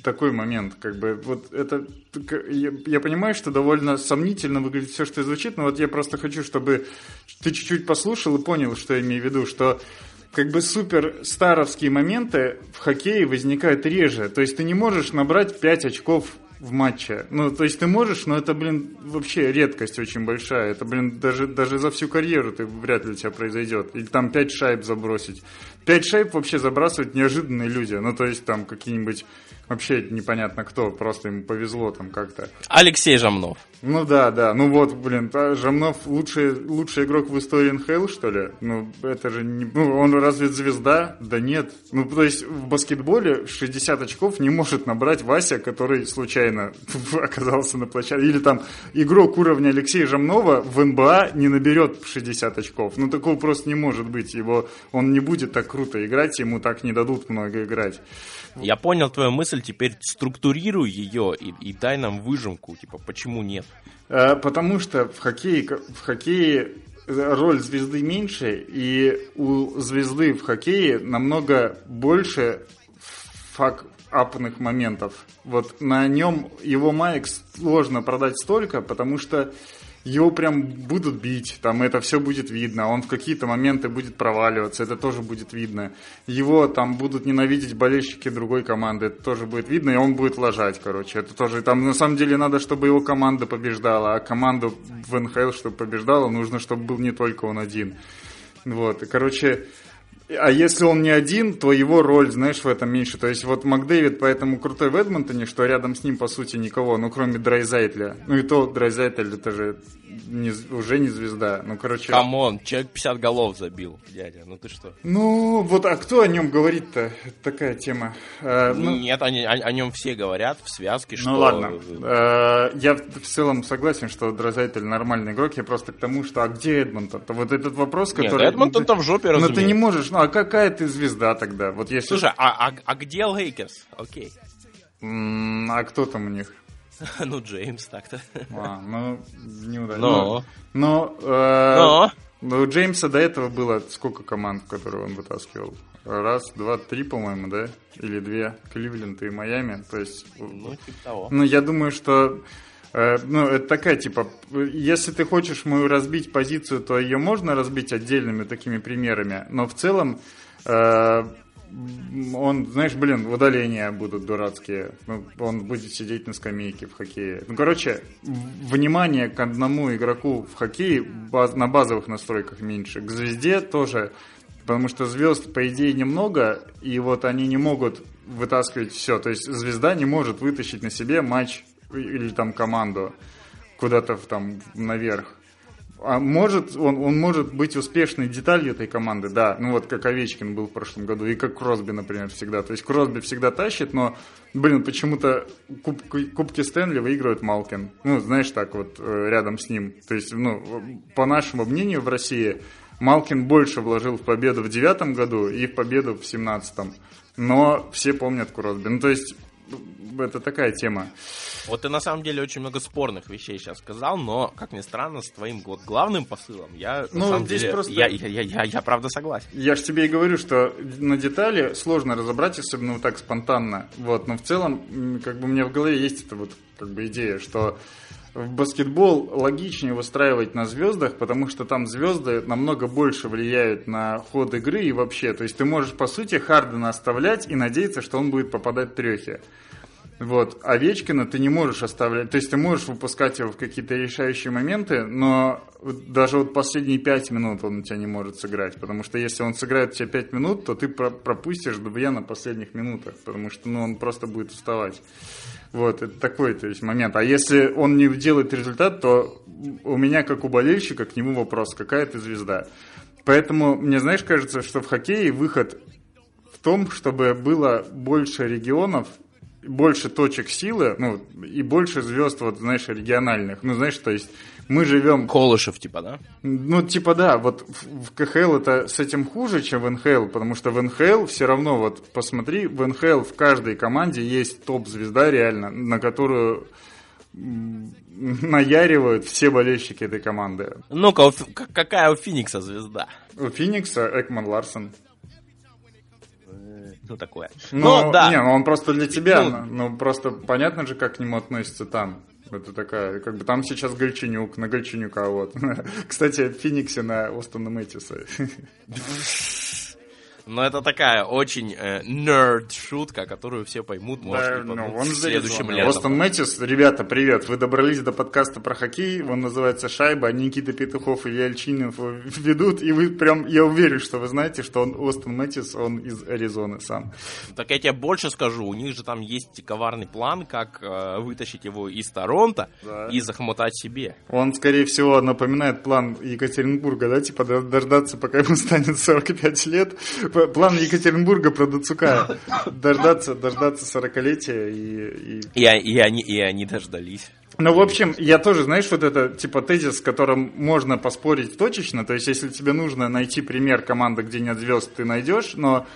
такой момент, как бы, вот это, я, я понимаю, что довольно сомнительно выглядит все, что звучит, но вот я просто хочу, чтобы ты чуть-чуть послушал и понял, что я имею в виду, что как бы супер старовские моменты в хоккее возникают реже. То есть ты не можешь набрать 5 очков в матче. Ну, то есть ты можешь, но это, блин, вообще редкость очень большая. Это, блин, даже, даже за всю карьеру ты вряд ли у тебя произойдет. Или там 5 шайб забросить. 5 шайб вообще забрасывают неожиданные люди. Ну, то есть там какие-нибудь вообще непонятно кто, просто ему повезло там как-то. Алексей Жамнов. Ну да, да, ну вот, блин, Жамнов лучший, лучший игрок в истории НХЛ, что ли? Ну, это же не... Ну, он разве звезда? Да нет. Ну, то есть в баскетболе 60 очков не может набрать Вася, который случайно оказался на площадке. Или там игрок уровня Алексея Жамнова в НБА не наберет 60 очков. Ну, такого просто не может быть. Его, он не будет так круто играть, ему так не дадут много играть. Я понял твою мысль, теперь структурируй ее и, и дай нам выжимку, типа, почему нет? Э, потому что в хоккее, в хоккее роль звезды меньше, и у звезды в хоккее намного больше фак-апных моментов. Вот на нем его маек сложно продать столько, потому что его прям будут бить, там это все будет видно, он в какие-то моменты будет проваливаться, это тоже будет видно. Его там будут ненавидеть болельщики другой команды, это тоже будет видно, и он будет лажать, короче. Это тоже, там на самом деле надо, чтобы его команда побеждала, а команду в НХЛ, чтобы побеждала, нужно, чтобы был не только он один. Вот, и, короче, а если он не один, то его роль, знаешь, в этом меньше. То есть вот Макдэвид поэтому крутой в Эдмонтоне, что рядом с ним, по сути, никого, ну, кроме Драйзайтля. Ну, и то Драйзайтль, это же не, уже не звезда. Ну, короче... Come on, человек 50 голов забил, дядя, ну ты что? Ну, вот, а кто о нем говорит-то? Такая тема. А, ну... Нет, они, о, о нем все говорят в связке, ну, что... Ну, ладно. А, я в целом согласен, что Драйзайтель нормальный игрок, я просто к тому, что а где Эдмонтон? Вот этот вопрос, который... Нет, Эдмонтон-то в жопе, разумеется. Но ты не можешь, ну, а какая ты звезда тогда? Вот если... Слушай, а, а, а где Лейкерс? Окей. А кто там у них? Ну, Джеймс так-то. А, ну, не удачно. Но. Но, э, Но. Ну, у Джеймса до этого было сколько команд, в которые он вытаскивал? Раз, два, три, по-моему, да? Или две. Кливленд и Майами. То есть... Ну, типа того. Ну, я думаю, что... Э, ну, это такая, типа, если ты хочешь мою разбить позицию, то ее можно разбить отдельными такими примерами, но в целом э, он, знаешь, блин, удаления будут дурацкие. Ну, он будет сидеть на скамейке в хоккее. Ну, короче, внимание к одному игроку в хоккее баз, на базовых настройках меньше. К звезде тоже, потому что звезд, по идее, немного, и вот они не могут вытаскивать все. То есть звезда не может вытащить на себе матч или там команду куда-то там наверх. А может, он, он может быть успешной деталью этой команды, да. Ну вот как Овечкин был в прошлом году, и как Кросби, например, всегда. То есть Кросби всегда тащит, но, блин, почему-то куб, Кубки Стэнли выигрывает Малкин. Ну, знаешь, так вот, э, рядом с ним. То есть, ну, по нашему мнению в России, Малкин больше вложил в победу в девятом году и в победу в семнадцатом. Но все помнят Кросби. Ну, то есть, это такая тема. Вот ты на самом деле очень много спорных вещей сейчас сказал, но, как ни странно, с твоим вот главным посылом я ну, на самом здесь деле, просто... я, я, я, я, я правда согласен. Я же тебе и говорю, что на детали сложно разобрать, особенно вот так спонтанно. Вот, но в целом, как бы у меня в голове есть эта вот как бы идея, что в баскетбол логичнее выстраивать на звездах, потому что там звезды намного больше влияют на ход игры и вообще. То есть ты можешь, по сути, Хардена оставлять и надеяться, что он будет попадать трехи. Вот. Овечкина ты не можешь оставлять, то есть ты можешь выпускать его в какие-то решающие моменты, но даже вот последние пять минут он у тебя не может сыграть, потому что если он сыграет у тебя пять минут, то ты пропустишь Дубья на последних минутах, потому что ну, он просто будет уставать. Вот, это такой то есть, момент. А если он не делает результат, то у меня, как у болельщика, к нему вопрос, какая ты звезда. Поэтому мне, знаешь, кажется, что в хоккее выход в том, чтобы было больше регионов, больше точек силы, ну, и больше звезд, вот, знаешь, региональных. Ну, знаешь, то есть мы живем... Колышев, типа, да? Ну, типа, да, вот в КХЛ это с этим хуже, чем в НХЛ, потому что в НХЛ все равно, вот, посмотри, в НХЛ в каждой команде есть топ-звезда реально, на которую наяривают все болельщики этой команды. Ну-ка, какая у Феникса звезда? У Феникса Экман Ларсон ну, такое. Но, ну, да. Не, ну он просто для тебя, ну, ну, просто понятно же, как к нему относятся там. Это такая, как бы там сейчас Гольченюк, на Гольченюка вот. Кстати, в Фениксе на Остона Мэтиса. Но это такая очень э, нерд шутка, которую все поймут, может, да, ну, он следующим летом. Остон Мэтьюс, ребята, привет. Вы добрались до подкаста про хоккей. Он называется «Шайба». Никита Петухов и Илья Альчинов ведут. И вы прям, я уверен, что вы знаете, что он Остон Мэтьюс, он из Аризоны сам. Так я тебе больше скажу. У них же там есть коварный план, как э, вытащить его из Торонто да. и захмотать себе. Он, скорее всего, напоминает план Екатеринбурга, да? Типа дождаться, пока ему станет 45 лет, план Екатеринбурга про Дацука. Дождаться, дождаться 40-летия и... И... И, и, они, и они дождались. Ну, в общем, я тоже, знаешь, вот это, типа, тезис, с которым можно поспорить точечно, то есть, если тебе нужно найти пример команды, где нет звезд, ты найдешь, но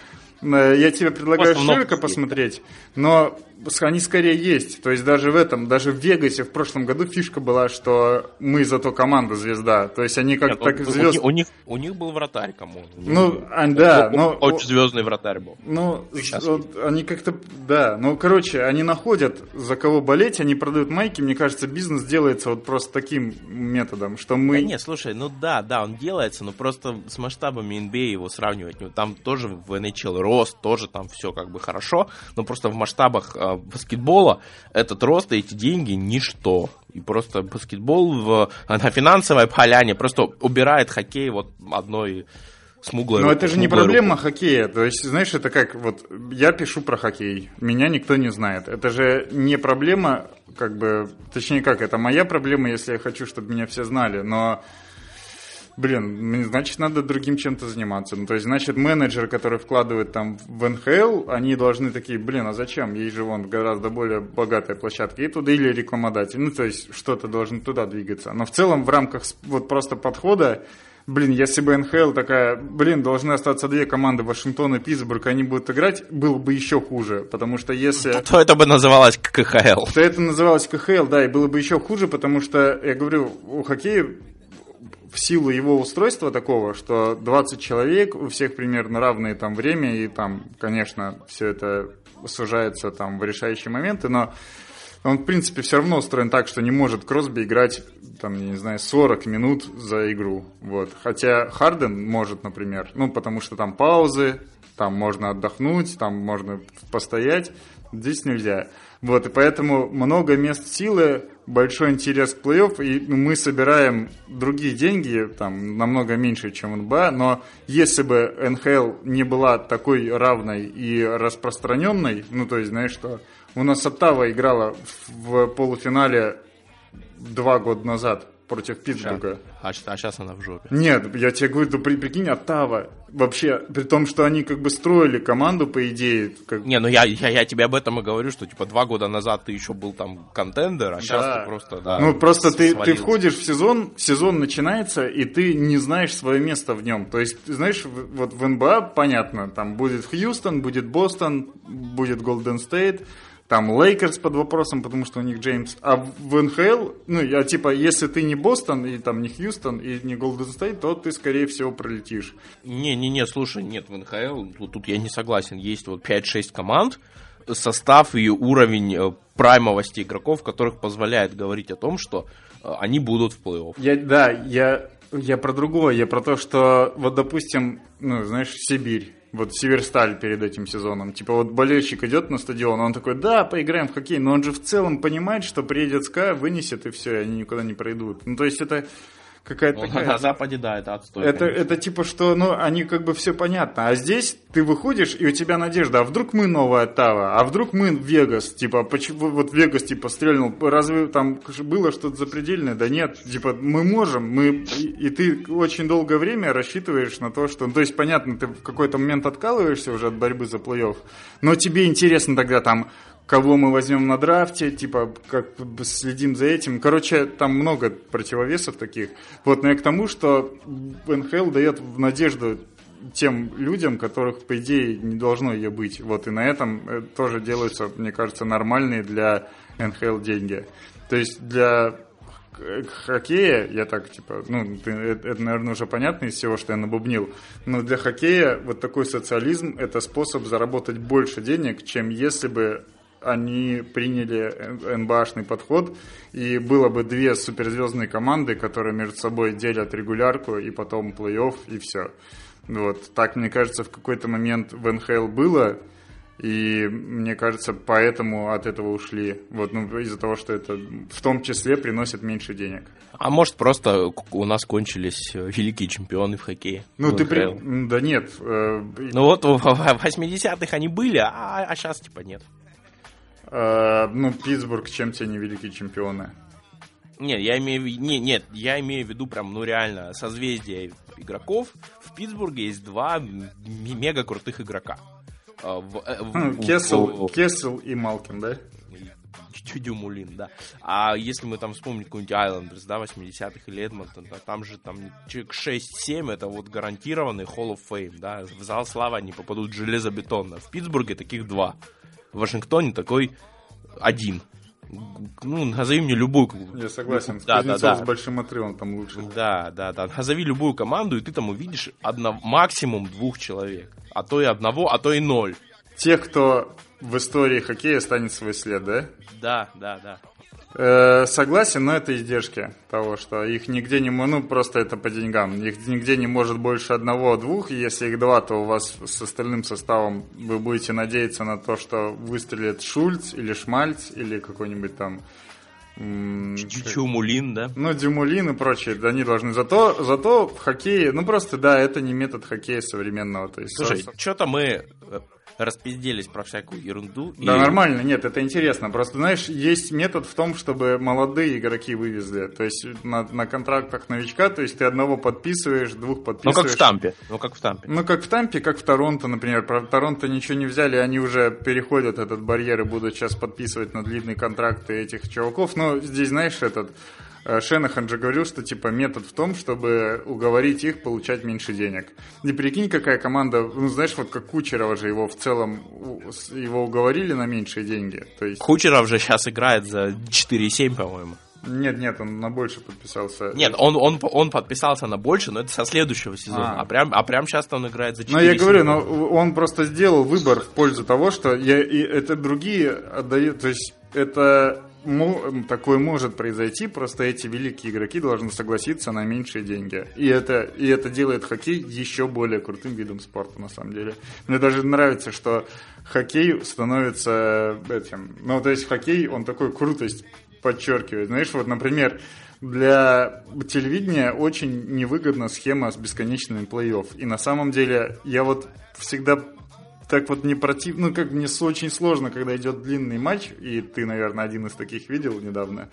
э, я тебе предлагаю Ширика посмотреть, но они скорее есть. То есть даже в этом, даже в Вегасе в прошлом году фишка была, что мы зато команда звезда. То есть они как Нет, так у, звезд... у, них, у них был вратарь, кому. Ну, а, да, но... Очень звездный вратарь был. Ну, Сейчас вот они как-то, да, ну, короче, они находят, за кого болеть, они продают майки, мне кажется, бизнес делается вот просто таким методом, что мы... Да нет, слушай, ну да, да, он делается, но просто с масштабами NBA его сравнивать, ну, там тоже в NHL рост, тоже там все как бы хорошо, но просто в масштабах баскетбола этот рост и эти деньги ничто. И просто баскетбол в, на финансовой поляне просто убирает хоккей вот одной смуглой Но это же не проблема рукой. хоккея. То есть, знаешь, это как, вот, я пишу про хоккей, меня никто не знает. Это же не проблема, как бы, точнее как, это моя проблема, если я хочу, чтобы меня все знали, но Блин, значит, надо другим чем-то заниматься. Ну, то есть, значит, менеджер, который вкладывает там в НХЛ, они должны такие, блин, а зачем? Ей же вон гораздо более богатая площадка. И туда или рекламодатель. Ну, то есть, что-то должен туда двигаться. Но в целом, в рамках вот просто подхода, блин, если бы НХЛ такая, блин, должны остаться две команды, Вашингтон и Питтсбург, они будут играть, было бы еще хуже. Потому что если... То это бы называлось КХЛ. То это называлось КХЛ, да, и было бы еще хуже, потому что, я говорю, у хоккея в силу его устройства такого, что 20 человек, у всех примерно равное там время, и там, конечно, все это сужается там в решающие моменты, но он, в принципе, все равно устроен так, что не может Кросби играть, там, я не знаю, 40 минут за игру. Вот. Хотя Харден может, например, ну, потому что там паузы, там можно отдохнуть, там можно постоять. Здесь нельзя. Вот, и поэтому много мест силы, большой интерес к плей-офф, и мы собираем другие деньги, там, намного меньше, чем НБА, но если бы НХЛ не была такой равной и распространенной, ну, то есть, знаешь, что у нас Оттава играла в полуфинале два года назад против Питтсбурга. А, сейчас она в жопе. Нет, я тебе говорю, ты при, прикинь, Оттава. Вообще, при том, что они как бы строили команду, по идее. Как... Не, ну я, я, я тебе об этом и говорю, что типа два года назад ты еще был там контендер, а сейчас Да. ты просто, да. Ну, просто ты, ты входишь в сезон, сезон начинается, и ты не знаешь свое место в нем. То есть, ты знаешь, вот в НБА понятно, там будет Хьюстон, будет Бостон, будет Голден Стейт, там Лейкерс под вопросом, потому что у них Джеймс. А в НХЛ, ну, я типа, если ты не Бостон, и там не Хьюстон, и не Голден Стейт, то ты, скорее всего, пролетишь. Не-не-не, слушай, нет, в НХЛ, тут, тут я не согласен, есть вот 5-6 команд, состав и уровень э, праймовости игроков, которых позволяет говорить о том, что э, они будут в плей-офф. Я, да, я, я про другое, я про то, что вот, допустим, ну, знаешь, Сибирь, вот Северсталь перед этим сезоном, типа вот болельщик идет на стадион, он такой, да, поиграем в хоккей, но он же в целом понимает, что приедет СКА, вынесет и все, и они никуда не пройдут. Ну, то есть это какая-то Ну, такая... на Западе, да, это отстой. Это, конечно. это типа что, ну, они как бы все понятно. А здесь ты выходишь, и у тебя надежда, а вдруг мы новая Оттава, а вдруг мы Вегас, типа, почему вот Вегас, типа, стрельнул, разве там было что-то запредельное? Да нет, типа, мы можем, мы, и, и ты очень долгое время рассчитываешь на то, что, ну, то есть, понятно, ты в какой-то момент откалываешься уже от борьбы за плей-офф, но тебе интересно тогда там, кого мы возьмем на драфте, типа, как следим за этим. Короче, там много противовесов таких. Вот, но я к тому, что НХЛ дает в надежду тем людям, которых, по идее, не должно ее быть. Вот, и на этом э, тоже делаются, мне кажется, нормальные для НХЛ деньги. То есть для хоккея, я так, типа, ну, это, это, наверное, уже понятно из всего, что я набубнил, но для хоккея вот такой социализм – это способ заработать больше денег, чем если бы они приняли НБАшный подход, и было бы две суперзвездные команды, которые между собой делят регулярку, и потом плей-офф, и все. Вот. Так, мне кажется, в какой-то момент в НХЛ было, и мне кажется, поэтому от этого ушли. Вот, ну, из-за того, что это в том числе приносит меньше денег. А может просто у нас кончились э, великие чемпионы в хоккее? Ну, в ты при... Да нет. э, Ну вот в в 80-х они были, а, сейчас типа нет. Э, ну, Питтсбург, чем те не великие чемпионы? Не, я имею в виду, не, нет, я имею в виду прям, ну реально, созвездие игроков. В Питтсбурге есть два мега крутых игрока. А, в- э, в- Хм, в- Кессел и Малкин, да? Чудюмулин, да. А если мы там вспомним какой-нибудь Айлендерс, да, 80-х или Эдмонтон, да, там же там человек 6-7, это вот гарантированный Hall of Fame, да, в зал славы они попадут железобетонно. В Питтсбурге таких два. В Вашингтоне такой один. Ну, назови мне любую. Я согласен. Да, да, да. с большим отрывом там лучше. Да, да, да. Назови любую команду, и ты там увидишь одно, максимум двух человек. А то и одного, а то и ноль. Тех, кто в истории хоккея станет свой след, да? Да, да, да. Э, согласен, но это издержки того, что их нигде не... Ну, просто это по деньгам. Их нигде не может больше одного-двух. Если их два, то у вас с остальным составом вы будете надеяться на то, что выстрелит Шульц или Шмальц или какой-нибудь там... Дюмулин, да? Ну, Дюмулин и прочие, да, они должны. Зато, зато в хоккее, ну просто, да, это не метод хоккея современного. То есть, Слушай, что-то мы э, распизделись про всякую ерунду. Да, и... нормально, нет, это интересно. Просто, знаешь, есть метод в том, чтобы молодые игроки вывезли. То есть на, на контрактах новичка, то есть ты одного подписываешь, двух подписываешь. Ну, как в Тампе. Ну, как в Тампе. Ну, как в Тампе, как в Торонто, например. Про Торонто ничего не взяли, они уже переходят этот барьер и будут сейчас подписывать на длинные контракты этих чуваков. Но здесь, знаешь, этот Шенахан же говорил, что типа метод в том, чтобы уговорить их получать меньше денег. Не прикинь, какая команда, ну знаешь, вот как Кучерова же его в целом, его уговорили на меньшие деньги. То есть... Кучеров же сейчас играет за 4,7, по-моему. Нет, нет, он на больше подписался. Нет, он, он, он подписался на больше, но это со следующего сезона. А, а прям, а прям сейчас он играет за 4 Но я говорю, но он просто сделал выбор в пользу того, что я, и это другие отдают. То есть это такое может произойти, просто эти великие игроки должны согласиться на меньшие деньги. И это, и это делает хоккей еще более крутым видом спорта, на самом деле. Мне даже нравится, что хоккей становится этим... Ну, то есть хоккей, он такой крутость подчеркивает. Знаешь, вот, например, для телевидения очень невыгодна схема с бесконечными плей-офф. И на самом деле я вот всегда так вот не против... Ну, как мне очень сложно, когда идет длинный матч, и ты, наверное, один из таких видел недавно.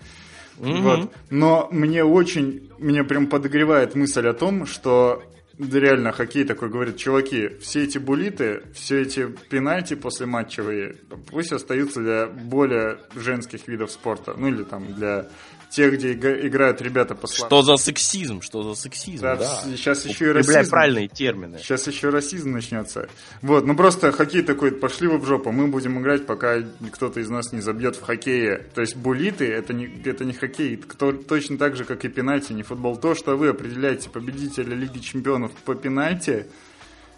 Mm-hmm. Вот. Но мне очень, меня прям подогревает мысль о том, что да реально хоккей такой говорит, чуваки, все эти булиты, все эти пенальти после матчевые, пусть остаются для более женских видов спорта, ну или там для те, где играют ребята по Что за сексизм? Что за сексизм? Да, да. сейчас еще и расизм. правильные термины. Сейчас еще расизм начнется. Вот, ну просто хоккей такой, пошли вы в жопу, мы будем играть, пока кто-то из нас не забьет в хоккее. То есть булиты, это не, это не хоккей, кто, точно так же, как и пенальти, не футбол. То, что вы определяете победителя Лиги Чемпионов по пенальти,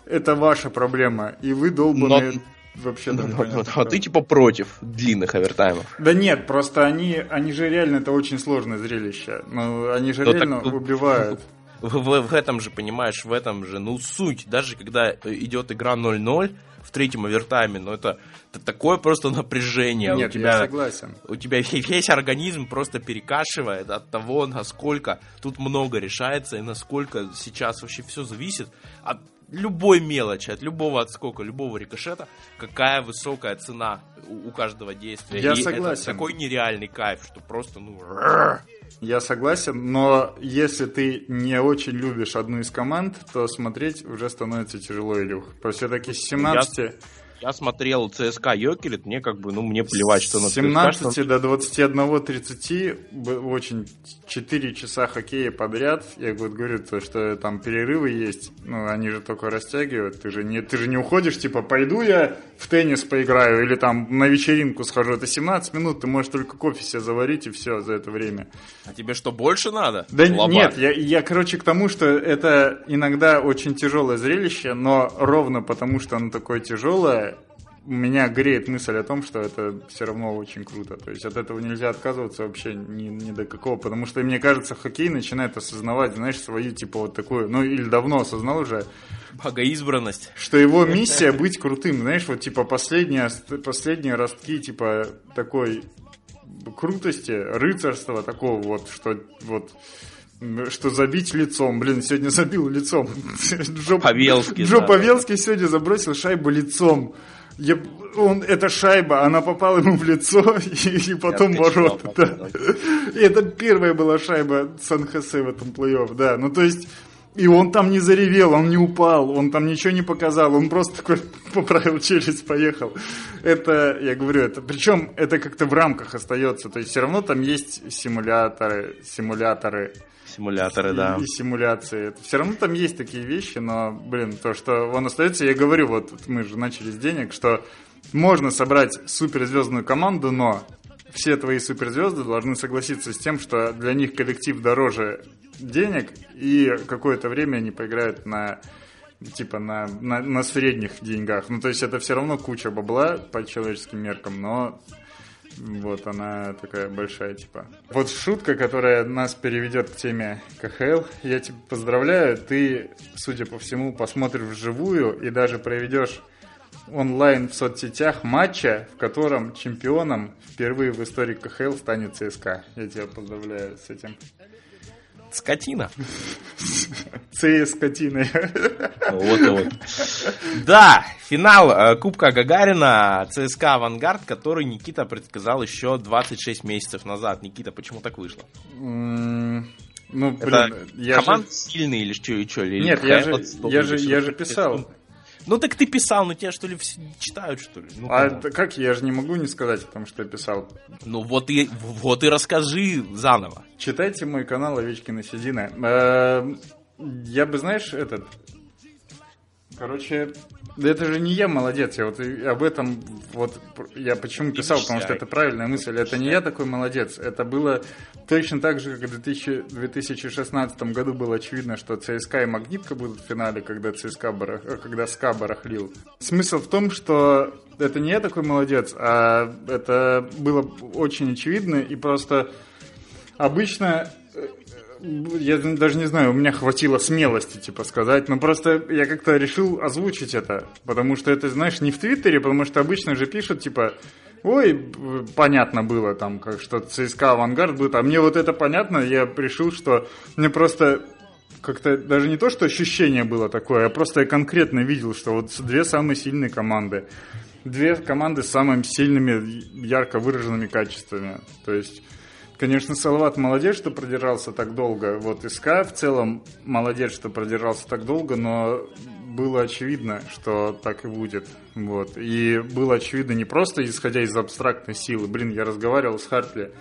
это ваша проблема. И вы долбанные... Но вообще да, ну, ну, А ты типа против длинных овертаймов? Да нет, просто они, они же реально, это очень сложное зрелище. Ну, они же Но реально так, убивают. В, в, в этом же, понимаешь, в этом же, ну, суть. Даже когда идет игра 0-0, в третьем овертайме, но это, это такое просто напряжение. Нет, у тебя, я согласен. У тебя весь организм просто перекашивает от того, насколько тут много решается и насколько сейчас вообще все зависит от любой мелочи, от любого отскока, любого рикошета, какая высокая цена у, у каждого действия. Я и согласен. Это такой нереальный кайф, что просто, ну... Я согласен, но если ты не очень любишь одну из команд, то смотреть уже становится тяжело, Илюх. Все-таки с 17... Я я смотрел ЦСКА Йокерит, мне как бы, ну, мне плевать, что на С 17 ЦСКА, до 21.30 очень 4 часа хоккея подряд. Я вот говорю, то, что там перерывы есть, ну, они же только растягивают. Ты же не, ты же не уходишь, типа, пойду я в теннис поиграю или там на вечеринку схожу. Это 17 минут, ты можешь только кофе себе заварить и все за это время. А тебе что, больше надо? Да Лоба. нет, я, я, короче, к тому, что это иногда очень тяжелое зрелище, но ровно потому, что оно такое тяжелое, меня греет мысль о том, что это все равно очень круто. То есть от этого нельзя отказываться вообще ни, ни до какого. Потому что, мне кажется, хоккей начинает осознавать, знаешь, свою, типа, вот такую, ну, или давно осознал уже. Богоизбранность. Что его миссия быть крутым. Знаешь, вот, типа, последние, последние ростки, типа, такой крутости, рыцарства такого вот, что вот что забить лицом. Блин, сегодня забил лицом. Джо Павелский. Джо да, Павелский сегодня забросил шайбу лицом. Я, он, эта шайба, она попала ему в лицо и, и потом ворота. Да. И это первая была шайба Сан-Хосе в этом плей-офф, да. Ну, то есть, и он там не заревел, он не упал, он там ничего не показал, он просто такой поправил челюсть, поехал. Это, я говорю, это, причем это как-то в рамках остается, то есть все равно там есть симуляторы, симуляторы, Симуляторы, да. И симуляции. Все равно там есть такие вещи, но, блин, то, что он остается, я говорю, вот мы же начали с денег, что можно собрать суперзвездную команду, но все твои суперзвезды должны согласиться с тем, что для них коллектив дороже денег, и какое-то время они поиграют на типа на, на, на средних деньгах. Ну, то есть это все равно куча бабла по человеческим меркам, но вот она такая большая, типа. Вот шутка, которая нас переведет к теме КХЛ. Я тебя поздравляю, ты, судя по всему, посмотришь вживую и даже проведешь онлайн в соцсетях матча, в котором чемпионом впервые в истории КХЛ станет ЦСКА. Я тебя поздравляю с этим. Скотина. С скотиной. Вот вот. Да, финал э, Кубка Гагарина ЦСКА «Авангард», который Никита предсказал еще 26 месяцев назад. Никита, почему так вышло? Ну, блин, Это я команд же... сильный или что, и что? Или Нет, я же, я же, или я же писал. Ну так ты писал, ну тебя что ли читают, что ли? Ну, А это как? Я же не могу не сказать, потому что я писал. ну вот и, вот и расскажи заново. Читайте мой канал Овечкина Седина. Э, Я бы, знаешь, этот... Короче, да это же не я молодец, я вот об этом вот я почему писал, потому что это правильная мысль. Это не я такой молодец. Это было точно так же, как в 2000 2016 году было очевидно, что ЦСКА и Магнитка будут в финале, когда ЦСКА барах... э, когда СКА барахлил. Смысл в том, что это не я такой молодец, а это было очень очевидно и просто обычно э, я даже не знаю, у меня хватило смелости, типа, сказать, но просто я как-то решил озвучить это, потому что это, знаешь, не в Твиттере, потому что обычно же пишут, типа, ой, понятно было там, как что ЦСКА Авангард будет, а мне вот это понятно, я решил, что мне просто как-то даже не то, что ощущение было такое, а просто я конкретно видел, что вот две самые сильные команды, две команды с самыми сильными, ярко выраженными качествами, то есть Конечно, Салават молодец, что продержался так долго. Вот СК в целом молодец, что продержался так долго, но было очевидно, что так и будет. Вот. И было очевидно не просто исходя из абстрактной силы. Блин, я разговаривал с Хартли.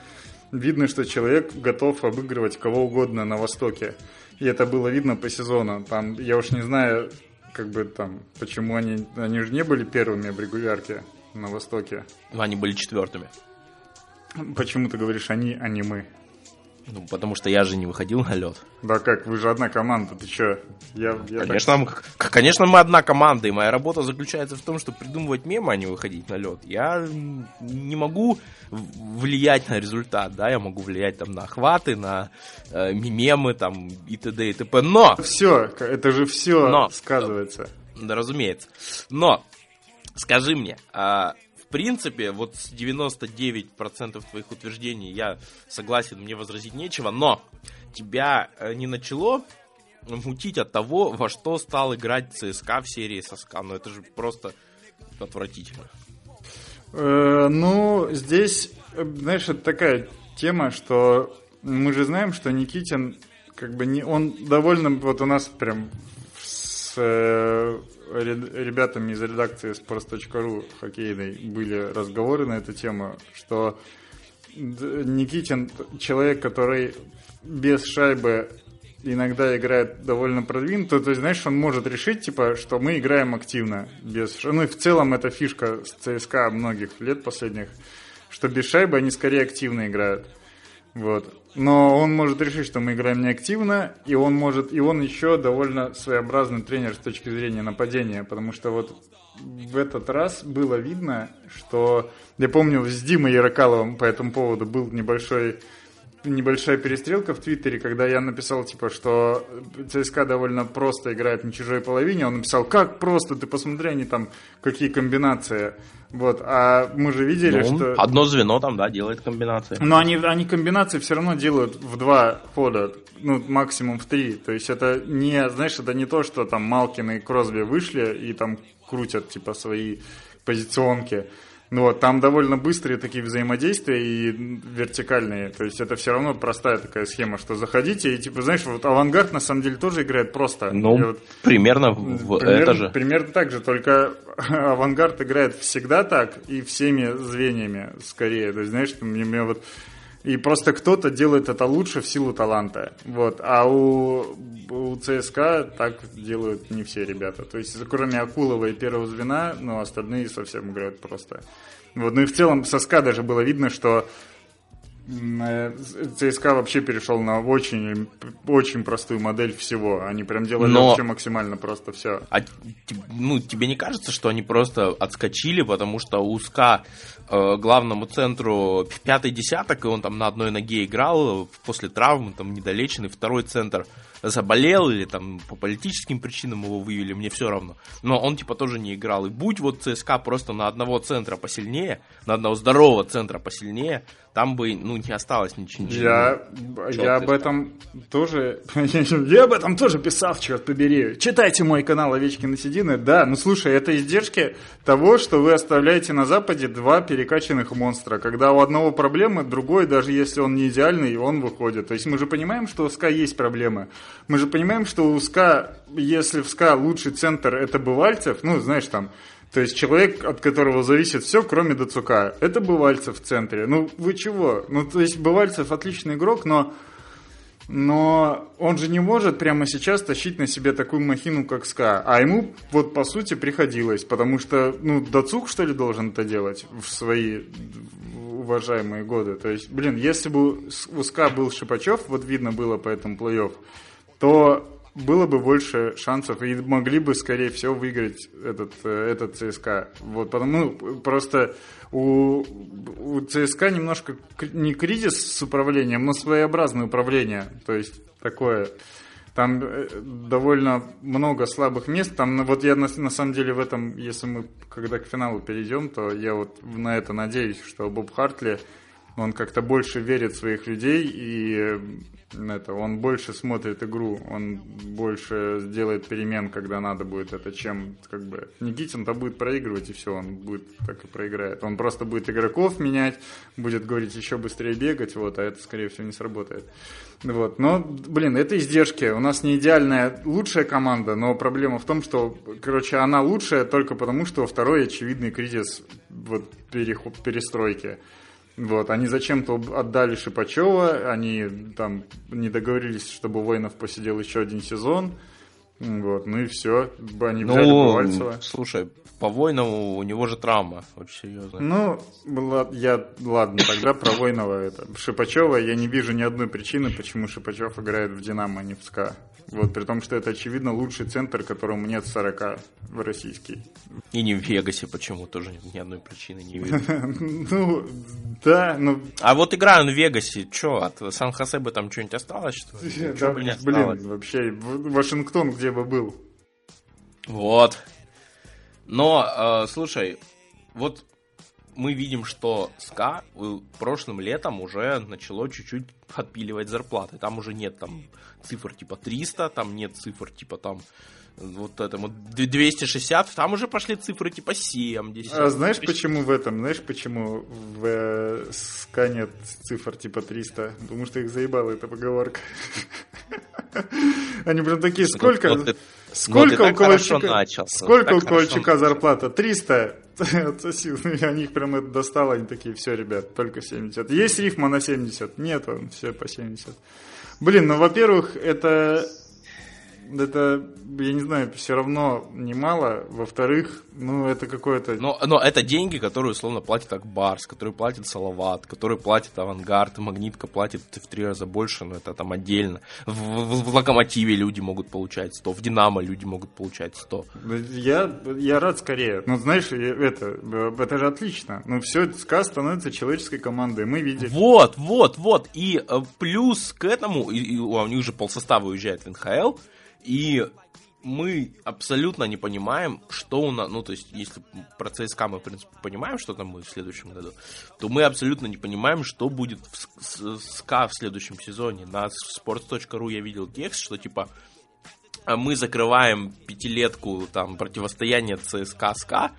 Видно, что человек готов обыгрывать кого угодно на Востоке. И это было видно по сезону. Там, я уж не знаю, как бы там, почему они, они же не были первыми в регулярке на Востоке. Ну, они были четвертыми. Почему ты говоришь они, а не мы? Ну, потому что я же не выходил на лед. Да как, вы же одна команда, ты чё? Я, я Конечно, мы, к- конечно, мы одна команда, и моя работа заключается в том, чтобы придумывать мемы, а не выходить на лед. Я не могу влиять на результат, да, я могу влиять там на охваты, на э, мемы там и т.д. и т.п. Но, Все, это же все Но. сказывается. да, разумеется, но скажи мне, а, принципе, вот с 99% твоих утверждений я согласен, мне возразить нечего, но тебя э, не начало мутить от того, во что стал играть ЦСКА в серии со СКА. Ну это же просто отвратительно. Э, ну, здесь, э, знаешь, это такая тема, что мы же знаем, что Никитин, как бы, не, он довольно, вот у нас прям с э, ребятами из редакции sports.ru хоккейной были разговоры на эту тему, что Никитин человек, который без шайбы иногда играет довольно продвинуто, то есть, знаешь, он может решить, типа, что мы играем активно, без ш- Ну и в целом это фишка с ЦСКА многих лет последних, что без шайбы они скорее активно играют. Вот. Но он может решить, что мы играем неактивно, и он может, и он еще довольно своеобразный тренер с точки зрения нападения, потому что вот в этот раз было видно, что я помню с Димой Ярокаловым по этому поводу был небольшой небольшая перестрелка в Твиттере, когда я написал, типа, что ЦСКА довольно просто играет на чужой половине. Он написал, как просто, ты посмотри, они там, какие комбинации. Вот, а мы же видели, Ну, что... Одно звено там, да, делает комбинации. Но они, они комбинации все равно делают в два хода, ну, максимум в три. То есть это не, знаешь, это не то, что там Малкин и Кросби вышли и там крутят, типа, свои позиционки. Ну вот, там довольно быстрые такие взаимодействия и вертикальные. То есть это все равно простая такая схема, что заходите и, типа, знаешь, вот авангард на самом деле тоже играет просто. Ну, И вот примерно в примерно, это же. примерно так же, только авангард играет всегда так и всеми звеньями скорее. То есть, знаешь, мне, мне вот и просто кто-то делает это лучше в силу таланта. Вот. А у, у ЦСКА так делают не все ребята. То есть, кроме Акулова и первого звена, но остальные совсем играют просто. Вот, ну и в целом со СКА даже было видно, что ЦСКА вообще перешел на очень, очень простую модель всего. Они прям делали Но... вообще максимально просто все. А ну, тебе не кажется, что они просто отскочили, потому что у СКА э, главному центру пятый десяток, и он там на одной ноге играл после травмы, там недолеченный, второй центр заболел или там по политическим причинам его вывели, мне все равно. Но он типа тоже не играл. И будь вот ЦСКА просто на одного центра посильнее, на одного здорового центра посильнее, там бы, ну, не осталось ничего. Я, я об этом тоже, я об этом тоже писал, черт побери. Читайте мой канал Овечкин и Седины. Да, ну слушай, это издержки того, что вы оставляете на Западе два перекачанных монстра. Когда у одного проблемы, другой, даже если он не идеальный, он выходит. То есть мы же понимаем, что у СКА есть проблемы. Мы же понимаем, что у СКА, если в СКА лучший центр это Бывальцев, ну, знаешь, там, то есть человек, от которого зависит все, кроме Дацука. Это Бывальцев в центре. Ну, вы чего? Ну, то есть Бывальцев отличный игрок, но, но он же не может прямо сейчас тащить на себе такую махину, как СКА. А ему, вот, по сути, приходилось. Потому что, ну, Дацук, что ли, должен это делать в свои уважаемые годы? То есть, блин, если бы у СКА был Шипачев, вот видно было по этому плей-офф, то было бы больше шансов и могли бы, скорее всего, выиграть этот, э, этот ЦСКА. Вот, потому просто у, у ЦСКА немножко не кризис с управлением, но своеобразное управление. То есть такое... Там э, довольно много слабых мест. Там, ну, вот я на, на самом деле в этом, если мы когда к финалу перейдем, то я вот на это надеюсь, что Боб Хартли, он как-то больше верит в своих людей и это, он больше смотрит игру, он больше сделает перемен, когда надо будет это, чем как бы Никитин-то будет проигрывать и все, он будет так и проиграет. Он просто будет игроков менять, будет говорить еще быстрее бегать, вот, а это скорее всего не сработает. Вот, но, блин, это издержки. У нас не идеальная лучшая команда, но проблема в том, что, короче, она лучшая только потому, что второй очевидный кризис вот переход, перестройки. Вот, они зачем-то отдали Шипачева, они там не договорились, чтобы Воинов посидел еще один сезон. Вот, ну и все, они взяли ну. Слушай, по Войнову у него же травма, очень серьезная. Ну, я, ладно, тогда про Войнова это. Шипачева я не вижу ни одной причины, почему Шипачев играет в Динамо, а не в СКА. Вот, при том, что это, очевидно, лучший центр, которому нет 40 в российский. И не в Вегасе почему тоже ни одной причины не вижу. Ну, да, ну... А вот играю в Вегасе, что, от Сан-Хосе бы там что-нибудь осталось, что ли? Да, блин, вообще, Вашингтон где бы был? Вот. Но, э, слушай, вот мы видим, что СКА прошлым летом уже начало чуть-чуть отпиливать зарплаты. Там уже нет там цифр типа 300, там нет цифр типа там вот этому 260, там уже пошли цифры типа 70. А знаешь, 30. почему в этом? Знаешь, почему в э, СКА нет цифр типа 300? Потому что их заебала эта поговорка. Они прям такие, сколько... Сколько у Ковальчука, сколько у Ковальчука зарплата? 300. Отсосил. Они их прям это достало, они такие, все, ребят, только 70. Есть рифма на 70? Нет, он все по 70. Блин, ну, во-первых, это это, я не знаю, все равно немало. Во-вторых, ну, это какое-то... Но, но это деньги, которые, условно, платит Акбарс, которые платит Салават, которые платит Авангард, Магнитка платит в три раза больше, но это там отдельно. В, в, в Локомотиве люди могут получать 100, в Динамо люди могут получать 100. Я, я рад скорее. Ну, знаешь, это, это же отлично. Ну, все, СКА становится человеческой командой, мы видели. Вот, вот, вот. И э, плюс к этому, и, и, у них же полсостава уезжает в НХЛ, и мы абсолютно не понимаем, что у нас, ну, то есть, если про ЦСКА мы, в принципе, понимаем, что там будет в следующем году, то мы абсолютно не понимаем, что будет в СКА в следующем сезоне. На sports.ru я видел текст, что, типа, а мы закрываем пятилетку, там, противостояние ЦСКА-СКА,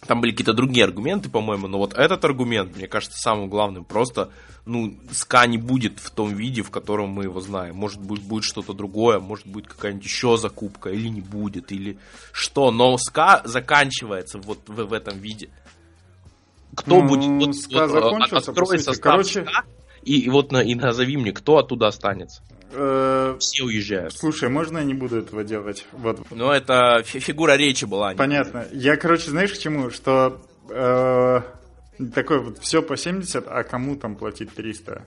там были какие-то другие аргументы, по-моему, но вот этот аргумент, мне кажется, самым главным. Просто, ну, СКА не будет в том виде, в котором мы его знаем. Может быть, будет что-то другое, может быть, какая-нибудь еще закупка, или не будет, или что. Но СКА заканчивается вот в, в этом виде. Кто ну, будет... Вот, СКА вот, закончился, открой состав Короче... СКА, и, и вот на, и назови мне, кто оттуда останется. Э, Все уезжают. Слушай, можно я не буду этого делать? Вот. Ну, это фигура речи была. Понятно. Я, короче, знаешь к чему? Что э, такой вот все по 70, а кому там платить 300?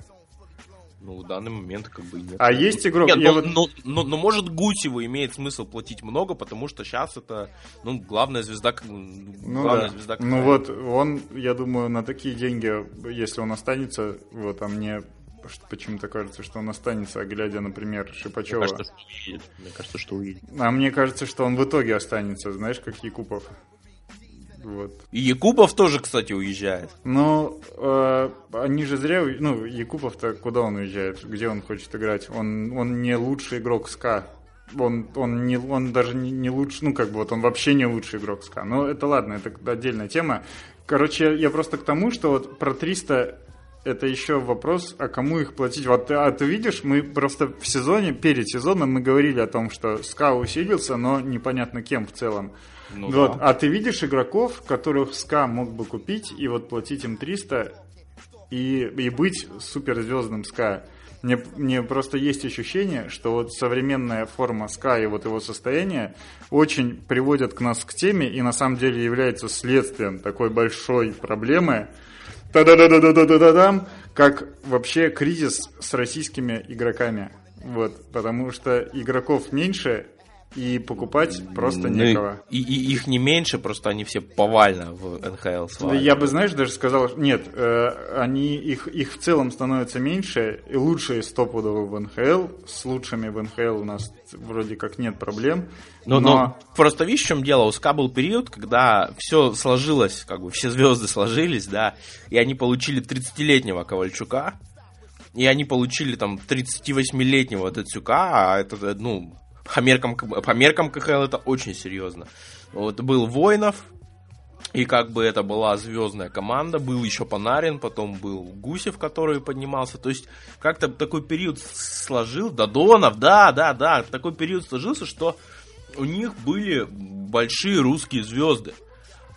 Ну, в данный момент как бы нет. А есть игрок? Нет, я но, вот- но, но- но, может Гусеву имеет смысл платить много, потому что сейчас это, ну, главная звезда, Ну, главная да. звезда. ну вот он, я думаю, на такие деньги, если он останется, вот, а мне почему-то кажется, что он останется, глядя, например, Мне Шипачева. кажется, что уедет. Мне кажется, что уедет. А мне кажется, что он в итоге останется, знаешь, как Якупов. Вот. И Якупов тоже, кстати, уезжает. Ну, э, они же зря... Ну, Якупов-то куда он уезжает? Где он хочет играть? Он, он не лучший игрок СКА. Он, он, не, он даже не, не лучший... Ну, как бы вот он вообще не лучший игрок СКА. Но это ладно, это отдельная тема. Короче, я просто к тому, что вот про 300 это еще вопрос, а кому их платить. Вот ты- а ты видишь, мы просто в сезоне, перед сезоном мы говорили о том, что СКА усилился, но непонятно кем в целом. Ну вот. да. А ты видишь игроков, которых СКА мог бы купить и вот платить им 300 и, и быть суперзвездным СКА. Мне, мне просто есть ощущение, что вот современная форма СКА и вот его состояние очень приводят к нас к теме и на самом деле является следствием такой большой проблемы, та-да-да-да-да-да-да-дам, как вообще кризис с российскими игроками. Вот, потому что игроков меньше, и покупать просто Ну, некого. И, и их не меньше, просто они все повально в НХЛ свалят. Я бы, знаешь, даже сказал, нет, э, они, их, их в целом становится меньше, и лучшие стопудово в НХЛ, с лучшими в НХЛ у нас вроде как нет проблем, Но, но, но просто видишь, в чем дело? У СКА был период, когда все сложилось, как бы все звезды сложились, да, и они получили 30-летнего Ковальчука, и они получили там 38-летнего Дацюка, а это, ну, по меркам, по меркам КХЛ это очень серьезно. Вот был Воинов, и как бы это была звездная команда, был еще Панарин, потом был Гусев, который поднимался. То есть как-то такой период сложил, Додонов, да, да, да, такой период сложился, что у них были большие русские звезды.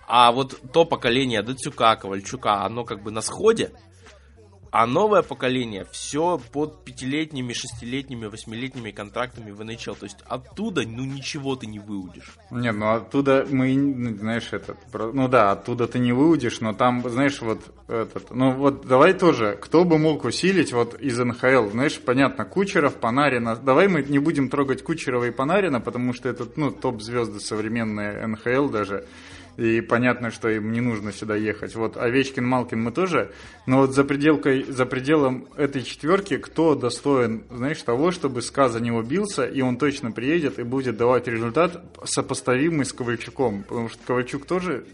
А вот то поколение Дацюка, Ковальчука, оно как бы на сходе, а новое поколение все под пятилетними, шестилетними, восьмилетними контрактами в NHL. То есть оттуда, ну, ничего ты не выудишь. нет, ну оттуда мы, ну, знаешь, этот, ну да, оттуда ты не выудишь, но там, знаешь, вот этот, ну вот давай тоже, кто бы мог усилить вот из НХЛ, знаешь, понятно, Кучеров, Панарина, давай мы не будем трогать Кучерова и Панарина, потому что это, ну, топ-звезды современные НХЛ даже, и понятно, что им не нужно сюда ехать. Вот Овечкин, Малкин мы тоже, но вот за пределкой, за пределом этой четверки, кто достоин, знаешь, того, чтобы СКА за него бился, и он точно приедет и будет давать результат сопоставимый с Ковальчуком, потому что Ковальчук тоже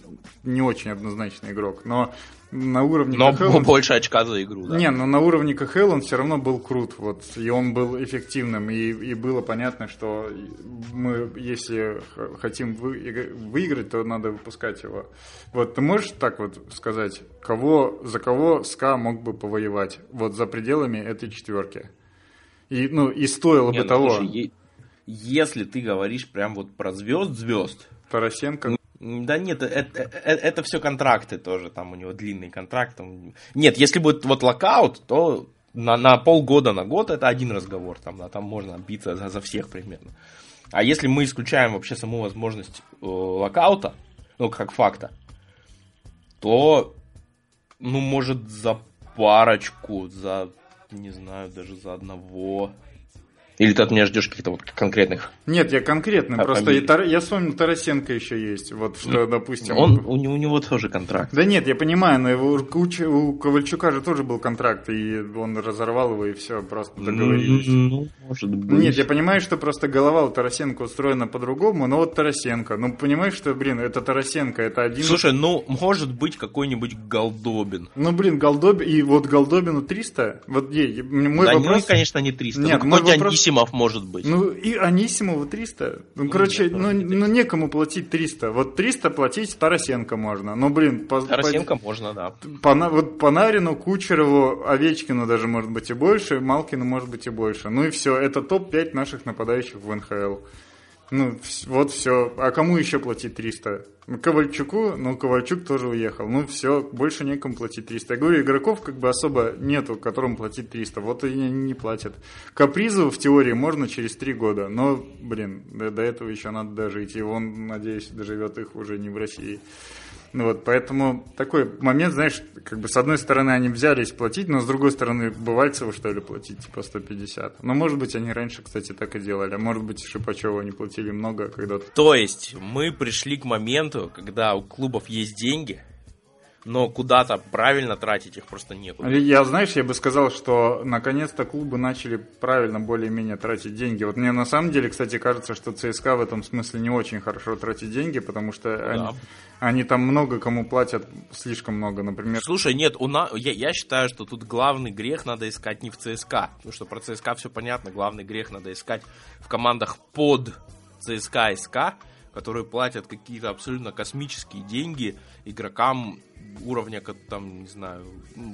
не очень однозначный игрок, но на уровне Но КХЛ он больше очка за игру, да. не, но на уровне КХЛ он все равно был крут, вот, и он был эффективным, и, и было понятно, что мы, если хотим вы- игр- выиграть, то надо выпускать его. Вот, ты можешь так вот сказать, кого, за кого СКА мог бы повоевать, вот, за пределами этой четверки? И, ну, и стоило Не, бы ну, того. слушай, е- если ты говоришь прям вот про звезд, звезд, Тарасенко, Да нет, это, все контракты тоже, там у него длинный контракт. там. Нет, если будет вот локаут, то на, на полгода, на год это один разговор, там, да, там можно биться за, за всех примерно. А если мы исключаем вообще саму возможность э, локаута, ну, как факта, то, ну, может, за парочку, за, не знаю, даже за одного. Или ты от меня ждешь каких-то вот конкретных Нет, я конкретно, А просто фамилии? и Тар- я вспомнил, Тарасенко еще есть, вот, что, допустим... Он, у, него, у него тоже контракт. Да нет, я понимаю, но его, у у Ковальчука же тоже был контракт, и он разорвал его, и все, просто договорились. Ну, может быть. Нет, я понимаю, что просто голова у Тарасенко устроена по-другому, но вот Тарасенко, ну понимаешь, что, блин, это Тарасенко, это один... Слушай, ну, может быть, какой-нибудь Голдобин. Ну, блин, Голдобин, и вот Голдобину 300, вот ей, мой да, вопрос... ну, конечно, не 300. Нет, ну, мой вопрос- Анисимов может быть. Ну, и Анисимову 300. Ну, короче, нет, ну, ну, некому платить 300. Вот 300 платить Тарасенко можно. Ну, блин, по, Тарасенко можно, да. по, по- вот Панарину, Кучерову, Овечкину даже может быть и больше, Малкину может быть и больше. Ну и все, это топ-5 наших нападающих в НХЛ. Ну, вот все. А кому еще платить 300? Ковальчуку, ну, Ковальчук тоже уехал. Ну, все, больше некому платить 300. Я говорю, игроков как бы особо нету, которым платить 300. Вот и не платят. Капризу в теории можно через 3 года, но, блин, до, до этого еще надо дожить. И он, надеюсь, доживет их уже не в России. Ну вот, поэтому такой момент, знаешь, как бы с одной стороны они взялись платить, но с другой стороны Бывальцеву, что ли, платить, типа 150. Но может быть они раньше, кстати, так и делали, а может быть Шипачеву они платили много когда-то. То есть мы пришли к моменту, когда у клубов есть деньги, но куда-то правильно тратить их просто некуда. Я, знаешь, я бы сказал, что наконец-то клубы начали правильно более-менее тратить деньги. Вот мне на самом деле, кстати, кажется, что ЦСКА в этом смысле не очень хорошо тратит деньги, потому что да. они, они там много кому платят, слишком много, например. Слушай, нет, у на... я, я считаю, что тут главный грех надо искать не в ЦСКА, потому что про ЦСКА все понятно, главный грех надо искать в командах под ЦСКА и СКА, которые платят какие-то абсолютно космические деньги игрокам уровня, там, не знаю,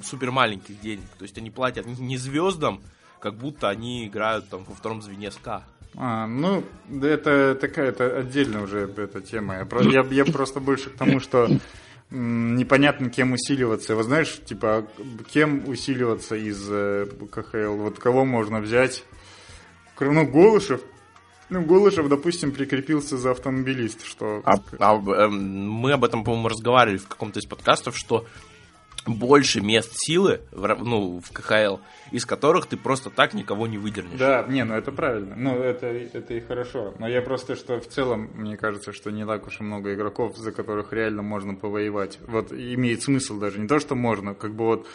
супер маленьких денег. То есть они платят не звездам, как будто они играют там во втором звене СКА. А, ну, это такая, это отдельная уже эта тема. Я, я, я просто больше к тому, что непонятно, кем усиливаться. Вот знаешь, типа, кем усиливаться из э, КХЛ? Вот кого можно взять? Ну, Голышев, ну, Голышев, допустим, прикрепился за автомобилист, что... А, а, э, мы об этом, по-моему, разговаривали в каком-то из подкастов, что больше мест силы в, ну, в КХЛ, из которых ты просто так никого не выдернешь. Да, не, ну это правильно. Ну, это, это и хорошо. Но я просто, что в целом, мне кажется, что не так уж и много игроков, за которых реально можно повоевать. Вот имеет смысл даже. Не то, что можно, как бы вот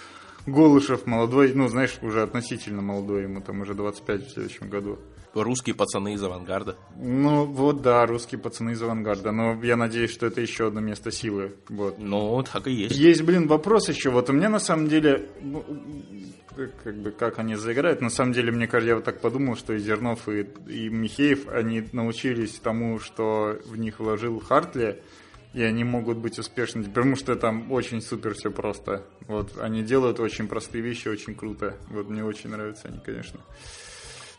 Голышев молодой, ну, знаешь, уже относительно молодой, ему там уже 25 в следующем году. Русские пацаны из авангарда. Ну, вот да, русские пацаны из авангарда. Но я надеюсь, что это еще одно место силы. Вот. Ну, так и есть. Есть, блин, вопрос еще. Вот у меня на самом деле, ну, как бы, как они заиграют, на самом деле, мне кажется, я вот так подумал, что и Зернов, и, и Михеев, они научились тому, что в них вложил Хартли, и они могут быть успешными, потому что там очень супер все просто. Вот, они делают очень простые вещи, очень круто. Вот, мне очень нравятся они, конечно.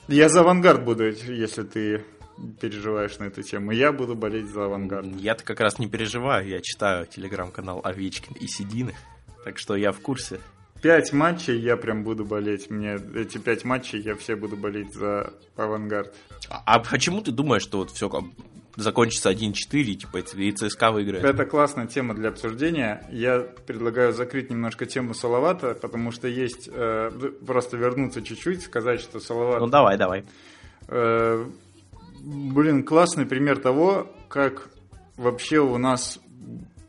Я за авангард буду, если ты переживаешь на эту тему. Я буду болеть за авангард. Я-то как раз не переживаю. Я читаю телеграм-канал Овечкин и Сидины. Так что я в курсе. Пять матчей я прям буду болеть. Мне эти пять матчей я все буду болеть за авангард. А, а почему ты думаешь, что вот все закончится 1-4, типа, и ЦСКА выиграет. Это классная тема для обсуждения. Я предлагаю закрыть немножко тему Салавата, потому что есть... Э, просто вернуться чуть-чуть, сказать, что Салават... Ну, давай, давай. Э, блин, классный пример того, как вообще у нас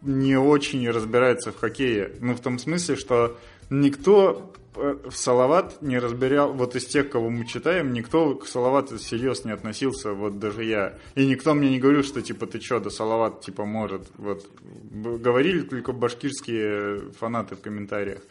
не очень разбирается в хоккее. Ну, в том смысле, что никто Э, в Салават не разбирал, вот из тех, кого мы читаем, никто к Салавату всерьез не относился, вот даже я. И никто мне не говорил, что типа ты чё, да Салават типа может. Вот говорили только башкирские фанаты в комментариях.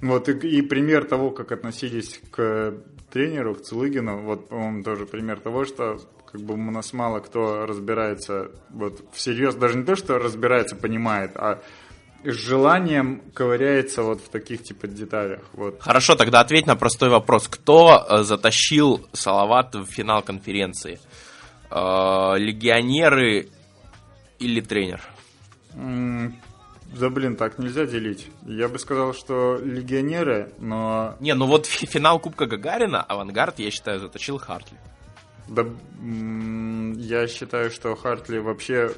Вот и, и пример того, как относились к тренеру, к Целыгину, вот, по-моему, тоже пример того, что как бы у нас мало кто разбирается вот всерьез, даже не то, что разбирается, понимает, а с желанием ковыряется вот в таких типа деталях. Вот. Хорошо, тогда ответь на простой вопрос. Кто э, затащил Салават в финал конференции? Э, легионеры или тренер? Да блин, так нельзя делить. Я бы сказал, что легионеры, но... Не, ну вот финал Кубка Гагарина, авангард, я считаю, затащил Хартли. Да, я считаю, что Хартли вообще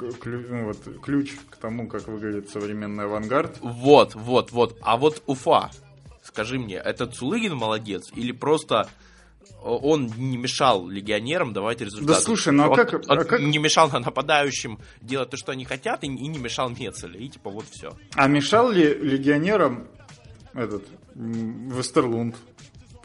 ну, вот, ключ к тому, как выглядит современный авангард. Вот, вот, вот. А вот Уфа, скажи мне, это Цулыгин молодец или просто он не мешал легионерам давать результаты. Да слушай, ну а как, он, а как... Не мешал нападающим делать то, что они хотят, и, и не мешал Мецеле. И типа вот все. А мешал ли легионерам этот Вестерлунд?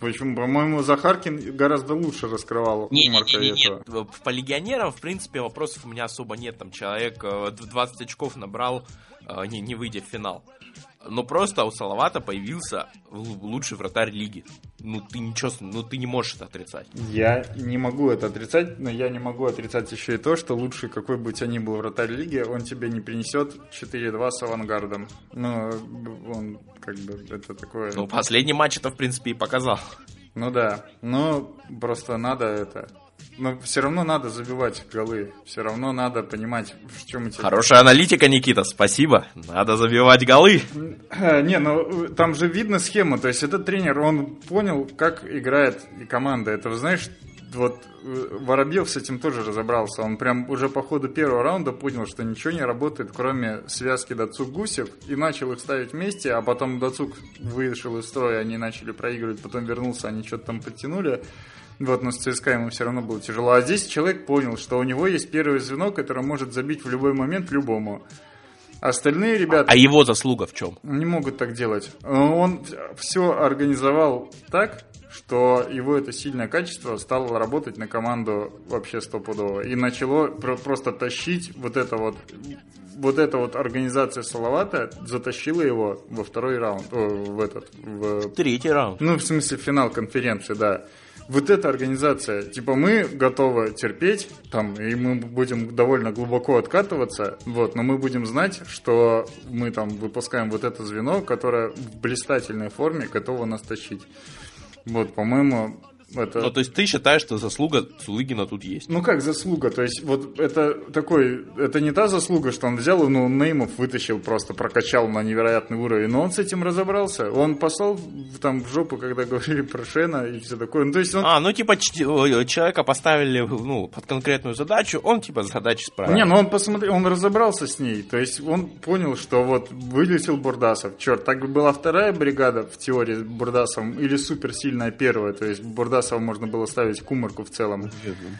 Почему? По-моему, Захаркин гораздо лучше раскрывал не, не, не, не, нет. По легионерам, в принципе, вопросов у меня особо нет. Там человек 20 э, очков набрал, э, не, не выйдя в финал. Но просто у Салавата появился лучший вратарь лиги. Ну ты ничего, ну ты не можешь это отрицать. Я не могу это отрицать, но я не могу отрицать еще и то, что лучший какой бы у тебя ни был вратарь лиги, он тебе не принесет 4-2 с авангардом. Ну, он как бы это такое... Ну, последний матч это в принципе и показал. Ну да, но просто надо это но все равно надо забивать голы. Все равно надо понимать, в чем эти... Хорошая аналитика, Никита, спасибо. Надо забивать голы. Не, ну там же видно схема. То есть этот тренер, он понял, как играет команда. Это, знаешь, вот э, Воробьев с этим тоже разобрался. Он прям уже по ходу первого раунда понял, что ничего не работает, кроме связки Дацук-Гусев, и начал их ставить вместе, а потом Дацук вышел из строя, они начали проигрывать, потом вернулся, они что-то там подтянули. Вот, но с ЦСКА ему все равно было тяжело. А здесь человек понял, что у него есть первое звено, которое может забить в любой момент любому. Остальные ребята... А его заслуга в чем? Не могут так делать. Он все организовал так, что его это сильное качество стало работать на команду вообще стопудово. И начало просто тащить вот это вот вот эта вот организация Салавата затащила его во второй раунд, в этот, в... Третий раунд. Ну, в смысле, финал конференции, да вот эта организация, типа мы готовы терпеть, там, и мы будем довольно глубоко откатываться, вот, но мы будем знать, что мы там выпускаем вот это звено, которое в блистательной форме готово нас тащить. Вот, по-моему, это... Ну, то есть ты считаешь, что заслуга Цулыгина тут есть? Ну, как заслуга? То есть, вот это такой... Это не та заслуга, что он взял и ну, неймов вытащил, просто прокачал на невероятный уровень. Но он с этим разобрался. Он послал там в жопу, когда говорили про Шена и все такое. Ну, то есть он... А, ну, типа, человека поставили ну, под конкретную задачу, он, типа, задачи справился. Не, ну, он посмотрел, он разобрался с ней. То есть, он понял, что вот вылетел Бурдасов. Черт, так бы была вторая бригада в теории с Бурдасом или суперсильная первая. То есть, Бурдасов Тарасова можно было ставить Кумарку в целом.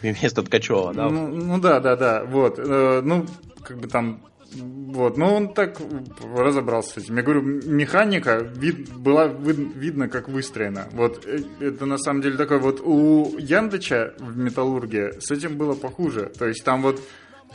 Вместо Ткачева, да? Ну, ну да, да, да, вот. Э, ну, как бы там вот, но он так разобрался с этим. Я говорю, механика вид, была вид, видно, как выстроена. Вот э, это на самом деле такое вот у Яндыча в Металлурге с этим было похуже. То есть там вот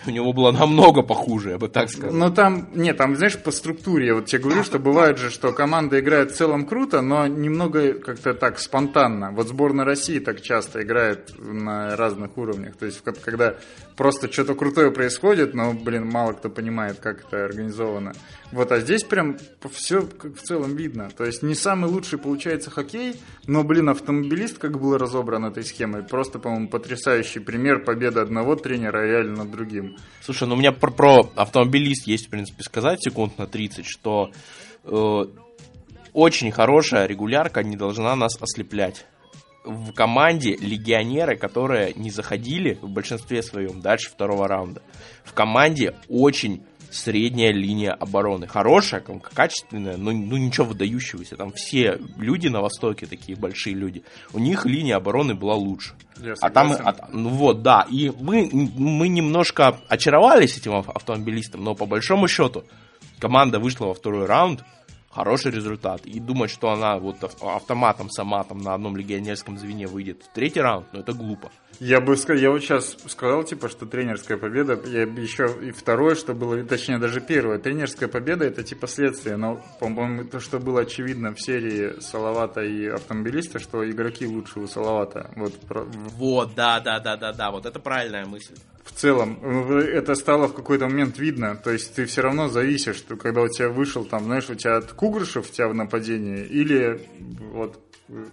у него было намного похуже, я бы так сказал. Ну там, нет, там, знаешь, по структуре, я вот тебе говорю, что бывает же, что команда играет в целом круто, но немного как-то так спонтанно. Вот сборная России так часто играет на разных уровнях. То есть, когда просто что-то крутое происходит, но, блин, мало кто понимает, как это организовано. Вот, а здесь прям все как в целом видно. То есть не самый лучший получается хоккей, но, блин, автомобилист как был разобран этой схемой. Просто, по-моему, потрясающий пример победы одного тренера реально над другим. Слушай, ну у меня про, про автомобилист есть, в принципе, сказать секунд на 30, что э, очень хорошая регулярка не должна нас ослеплять в команде легионеры, которые не заходили в большинстве своем дальше второго раунда. В команде очень средняя линия обороны. Хорошая, качественная, но ну, ничего выдающегося. Там все люди на Востоке, такие большие люди, у них линия обороны была лучше. а там, а, ну вот, да. И мы, мы немножко очаровались этим автомобилистом, но по большому счету команда вышла во второй раунд, хороший результат. И думать, что она вот автоматом сама там на одном легионерском звене выйдет в третий раунд, ну это глупо. Я бы сказал, я вот сейчас сказал, типа, что тренерская победа, я еще и второе, что было, точнее даже первое, тренерская победа это типа следствие, но, по-моему, то, что было очевидно в серии Салавата и автомобилиста, что игроки лучше у Салавата. Вот, вот да, да, да, да, да, вот это правильная мысль в целом, это стало в какой-то момент видно. То есть ты все равно зависишь, что когда у тебя вышел там, знаешь, у тебя от Кугрышев у тебя в нападении, или вот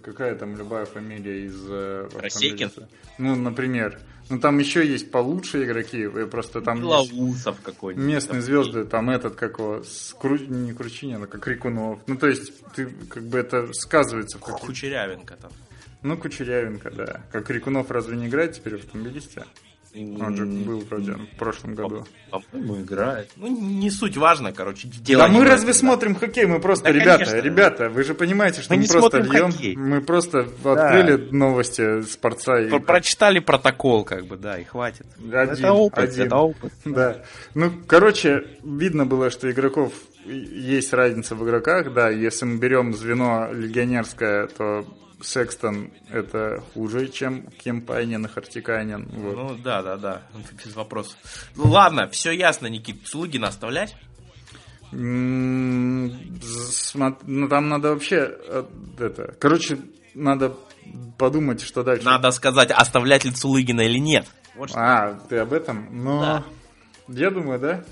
какая там любая фамилия из... Э, Росейкин? Ну, например. Ну, там еще есть получше игроки, просто там Белоусов какой-нибудь. Местные звезды, там этот, как его, Кру... не Кручинин, а как Рикунов. Ну, то есть, ты, как бы это сказывается. В Кучерявенко там. Ну, Кучерявенко, да. Как Рикунов разве не играет теперь в автомобилисте? Он же был вроде в прошлом году. По-моему, играет. Ну, не суть важно, короче. Дело да мы разве смотрим хоккей? Мы просто, да, ребята, конечно. ребята, вы же понимаете, что мы, мы просто льем. Хоккей. Мы просто да. открыли новости спорца. И... Прочитали протокол, как бы, да, и хватит. Один, это опыт, один. это опыт. Да. Ну, короче, видно было, что игроков есть разница в игроках, да, если мы берем звено легионерское, то Секстон это хуже, чем Кемпайнин и Хартикайнин. Вот. Ну да, да, да, без вопросов. Ну ладно, все ясно, Никит, Слугина оставлять? Ну там надо вообще э, это, короче, надо подумать, что дальше. Надо сказать, оставлять ли Цулыгина или нет. Вот а, ты об этом? Ну, да. я думаю, да.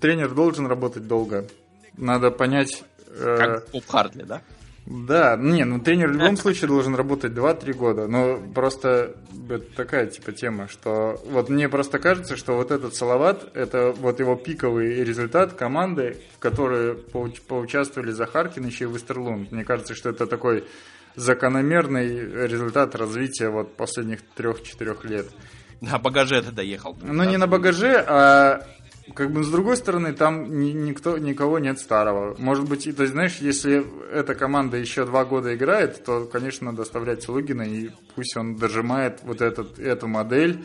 Тренер должен работать долго. Надо понять... Э, как Поп Хартли, да? Да, не, ну тренер в любом случае должен работать 2-3 года, но просто это такая типа тема, что вот мне просто кажется, что вот этот Салават, это вот его пиковый результат команды, в которой поучаствовали Захаркин еще и Вестерлунд. Мне кажется, что это такой закономерный результат развития вот последних трех-четырех лет. На багаже ты доехал. Ну, не на багаже, а как бы с другой стороны, там ни, никто, никого нет старого. Может быть, и, то есть, знаешь, если эта команда еще два года играет, то, конечно, надо оставлять Лугина, и пусть он дожимает вот этот, эту модель,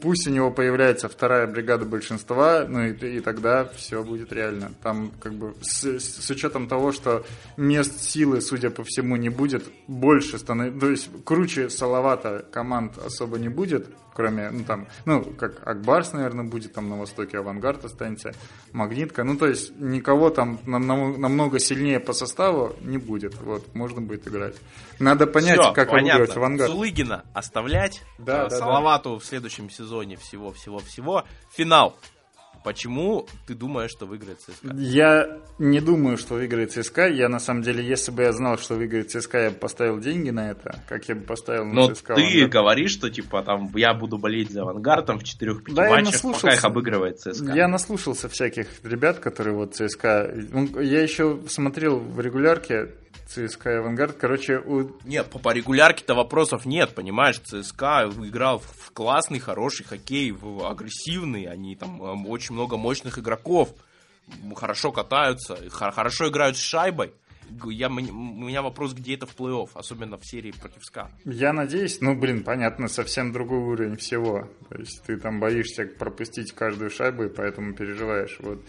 пусть у него появляется вторая бригада большинства, ну и, и тогда все будет реально. Там как бы с, с учетом того, что мест силы, судя по всему, не будет, больше становится, то есть круче Салавата команд особо не будет, кроме, ну там, ну как Акбарс, наверное, будет, там на востоке Авангард останется, Магнитка, ну то есть никого там нам, намного сильнее по составу не будет, вот, можно будет играть. Надо понять, Все, как понятно. Авангард. Сулыгина оставлять, да, э, да, Салавату да следующем сезоне всего-всего-всего. Финал. Почему ты думаешь, что выиграет ЦСКА? Я не думаю, что выиграет ЦСКА. Я на самом деле, если бы я знал, что выиграет ЦСКА, я бы поставил деньги на это, как я бы поставил на Но ЦСКА. Ты говоришь, что типа там я буду болеть за авангардом в 4-5 да, матчах, пока их обыгрывает ЦСКА. Я наслушался всяких ребят, которые вот ЦСКА. Я еще смотрел в регулярке ЦСКА и Авангард, короче, у... Нет, по, по регулярке-то вопросов нет, понимаешь, ЦСКА играл в классный, хороший хоккей, в агрессивный, они там эм, очень много мощных игроков, хорошо катаются, хорошо играют с шайбой. Я, у меня вопрос, где это в плей-офф, особенно в серии против СКА. Я надеюсь, ну, блин, понятно, совсем другой уровень всего. То есть ты там боишься пропустить каждую шайбу, и поэтому переживаешь. Вот.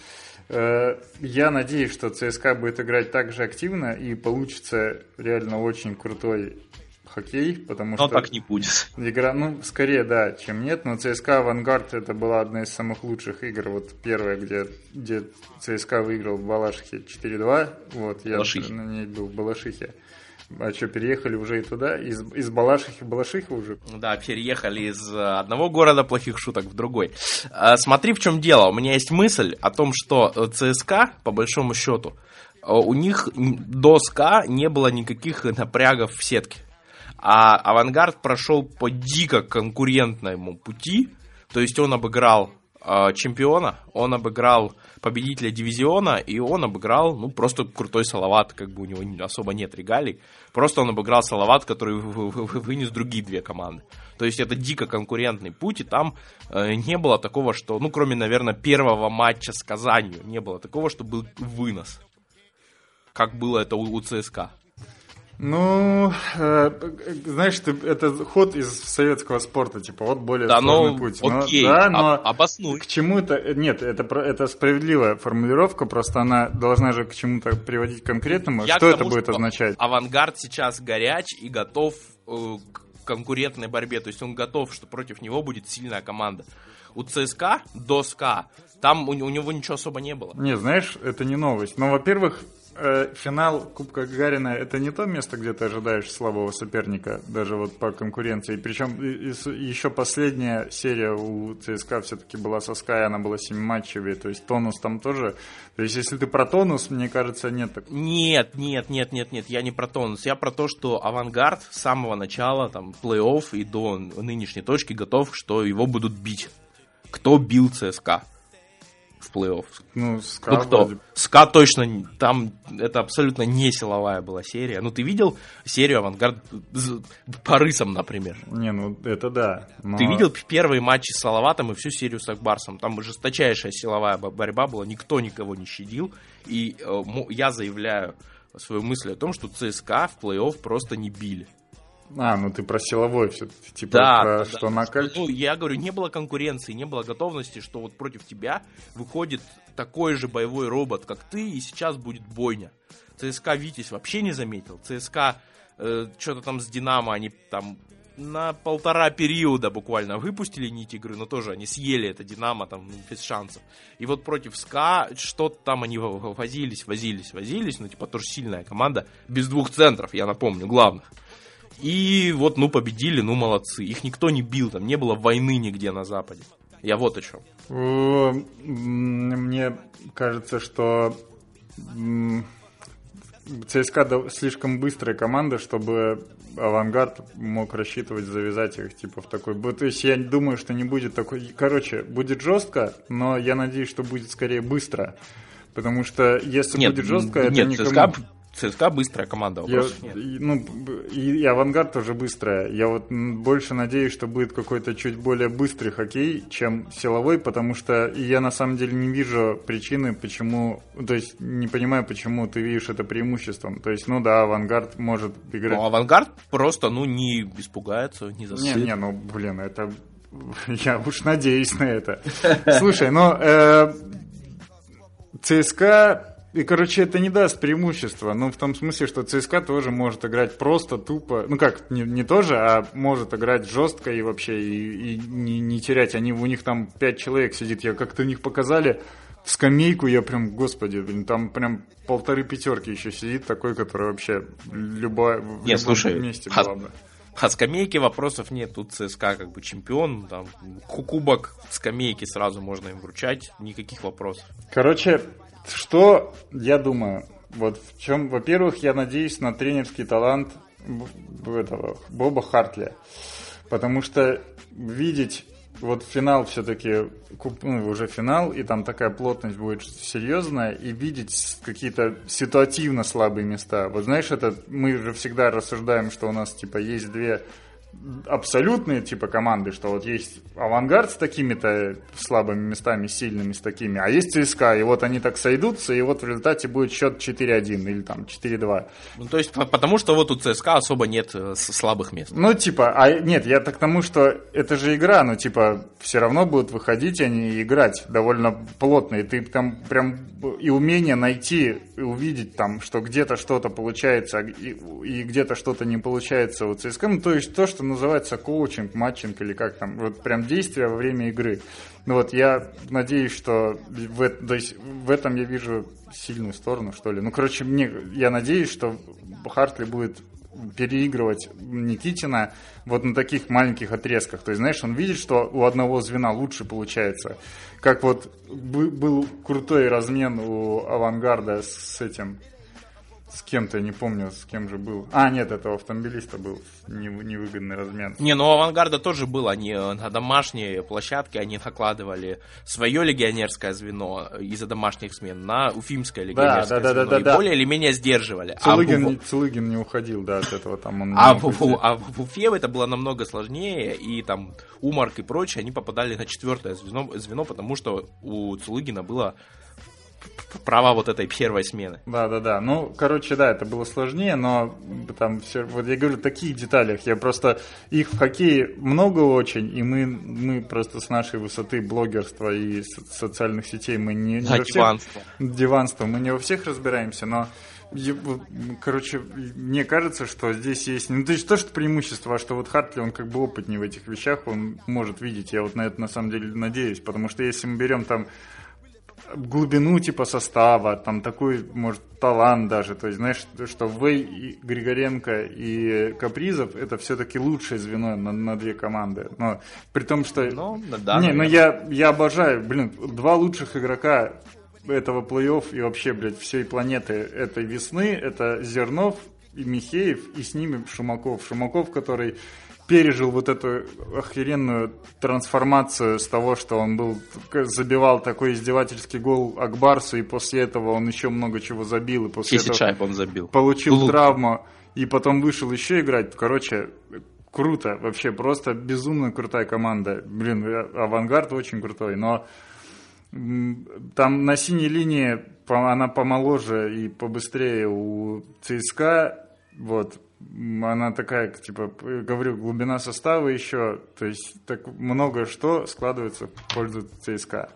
Э, я надеюсь, что ЦСКА будет играть так же активно и получится реально очень крутой хоккей, потому но что... так не будет. Игра, ну, скорее, да, чем нет, но ЦСКА «Авангард» это была одна из самых лучших игр, вот первая, где, где ЦСКА выиграл в Балашихе 4-2, вот, я Балашихе. на ней был в Балашихе. А что, переехали уже и туда? Из, из Балашихи в Балашиху уже? Да, переехали из э, одного города плохих шуток в другой. А, смотри, в чем дело. У меня есть мысль о том, что э, ЦСКА, по большому счету, э, у них до СКА не было никаких напрягов в сетке. А Авангард прошел по дико конкурентному пути. То есть он обыграл э, чемпиона, он обыграл победителя дивизиона, и он обыграл, ну, просто крутой Салават, как бы у него особо нет регалий. Просто он обыграл Салават, который вынес другие две команды. То есть это дико конкурентный путь, и там э, не было такого, что, ну, кроме, наверное, первого матча с Казанью, не было такого, что был вынос. Как было это у, у ЦСКА. Ну, э, знаешь, ты, это ход из советского спорта, типа, вот более да, сложный ну, путь. Окей, но, да, но обоснуй. К чему это? Нет, это, это справедливая формулировка, просто она должна же к чему-то приводить конкретному. Я что тому, это будет что означать? Авангард сейчас горяч и готов э, к конкурентной борьбе, то есть он готов, что против него будет сильная команда. У ЦСКА до СКА там у, у него ничего особо не было. Не, знаешь, это не новость. Но, во-первых, э, финал Кубка Гагарина это не то место, где ты ожидаешь слабого соперника, даже вот по конкуренции. Причем и, и, еще последняя серия у ЦСКА все-таки была со Sky, она была 7 матчевой, то есть тонус там тоже. То есть если ты про тонус, мне кажется, нет так. Нет, нет, нет, нет, нет, я не про тонус. Я про то, что авангард с самого начала, там, плей-офф и до нынешней точки готов, что его будут бить. Кто бил ЦСКА? В плей-офф. Ну, СКА ну, кто? Вроде... СКА точно, там это абсолютно не силовая была серия. Ну, ты видел серию «Авангард» — «Барыс» там, например? Не, ну, это да. Но... Ты видел первые матчи с Салаватом и всю серию с Акбарсом? Там жесточайшая силовая борьба была, никто никого не щадил. И э, я заявляю свою мысль о том, что ЦСКА в плей-офф просто не били. А, ну ты про силовой все типа да, про да, что да. накальчик. Ну, я говорю, не было конкуренции, не было готовности, что вот против тебя выходит такой же боевой робот, как ты, и сейчас будет бойня. ЦСКА Витязь вообще не заметил. ЦСКА э, что-то там с Динамо, они там на полтора периода буквально выпустили нить игры, но тоже они съели это Динамо там ну, без шансов. И вот против СКА что-то там они возились, возились, возились, ну типа тоже сильная команда, без двух центров, я напомню, главных. И вот, ну, победили, ну, молодцы. Их никто не бил, там не было войны нигде на Западе. Я вот о чем. Мне кажется, что ЦСКА слишком быстрая команда, чтобы Авангард мог рассчитывать завязать их типа в такой... То есть я думаю, что не будет такой... Короче, будет жестко, но я надеюсь, что будет скорее быстро. Потому что если нет, будет жестко, нет, это никому... ЦСКА ЦСКА быстрая команда, я, Ну, и, и Авангард тоже быстрая. Я вот больше надеюсь, что будет какой-то чуть более быстрый хоккей, чем силовой, потому что я на самом деле не вижу причины, почему... То есть не понимаю, почему ты видишь это преимуществом. То есть, ну да, Авангард может играть... Ну, Авангард просто, ну, не испугается, не засыпет. Не, не, ну, блин, это... Я уж надеюсь на это. Слушай, ну... Э, ЦСКА и, короче, это не даст преимущества. Ну, в том смысле, что ЦСКА тоже может играть просто, тупо. Ну, как, не, не тоже, а может играть жестко и вообще и, и не, не терять. Они, у них там пять человек сидит. Я как-то у них показали в скамейку, я прям, господи, блин, там прям полторы пятерки еще сидит такой, который вообще любая, в Нет, слушай, месте а, была бы. А скамейки вопросов нет. Тут ЦСКА как бы чемпион. Там кубок скамейки сразу можно им вручать. Никаких вопросов. Короче, что я думаю? Вот в чем, во-первых, я надеюсь на тренерский талант этого Боба Хартли. Потому что видеть вот финал все-таки, ну, уже финал, и там такая плотность будет серьезная, и видеть какие-то ситуативно слабые места. Вот знаешь, это мы же всегда рассуждаем, что у нас типа есть две абсолютные типа команды, что вот есть авангард с такими-то слабыми местами, сильными с такими, а есть ЦСКА, и вот они так сойдутся, и вот в результате будет счет 4-1 или там 4-2. Ну, то есть, потому что вот у ЦСКА особо нет э, слабых мест. Ну, типа, а нет, я так к тому, что это же игра, ну, типа, все равно будут выходить они и играть довольно плотно, и ты там прям и умение найти, и увидеть там, что где-то что-то получается, и, и где-то что-то не получается у ЦСКА, ну, то есть то, что называется коучинг, матчинг или как там, вот прям действия во время игры. Ну вот я надеюсь, что в, то есть, в этом я вижу сильную сторону, что ли. Ну, короче, мне, я надеюсь, что Хартли будет переигрывать Никитина вот на таких маленьких отрезках. То есть, знаешь, он видит, что у одного звена лучше получается. Как вот был крутой размен у Авангарда с этим, с кем-то, не помню, с кем же был. А, нет, этого автомобилиста был невыгодный размен. Не, ну у Авангарда тоже был. Они э, на домашние площадки, они накладывали свое легионерское звено из-за домашних смен на уфимское легионерское да, да, звено. Да, да, да, и более или менее сдерживали. Цилыгин, а в... Цилыгин не уходил, да, от этого там он... А, в, а в Уфе это было намного сложнее, и там Умарк и прочие, они попадали на четвертое звено, звено потому что у Цилыгина было права вот этой первой смены. Да, да, да. Ну, короче, да, это было сложнее, но там все, вот я говорю, таких деталях. Я просто их в хоккее много очень, и мы, мы просто с нашей высоты блогерства и социальных сетей мы не, не да, во всех, диванство, мы не во всех разбираемся, но Короче, мне кажется, что здесь есть... Ну, то есть то, что преимущество, а что вот Хартли, он как бы опытнее в этих вещах, он может видеть. Я вот на это на самом деле надеюсь, потому что если мы берем там глубину типа состава, там такой, может, талант даже. То есть, знаешь, что Вэй, Григоренко и Капризов это все-таки лучшее звено на, на две команды. Но при том, что... Ну, да, не, но я, я обожаю, блин, два лучших игрока этого плей-офф и вообще, блядь, всей планеты этой весны, это Зернов и Михеев, и с ними Шумаков. Шумаков, который пережил вот эту охеренную трансформацию с того, что он был забивал такой издевательский гол Акбарсу, и после этого он еще много чего забил, и после Хиси этого он забил. получил Лук. травму, и потом вышел еще играть. Короче, круто, вообще просто безумно крутая команда. Блин, авангард очень крутой, но там на синей линии она помоложе и побыстрее у ЦСКА, вот, она такая, типа, говорю, глубина состава еще, то есть так много что складывается в пользу ЦСКА.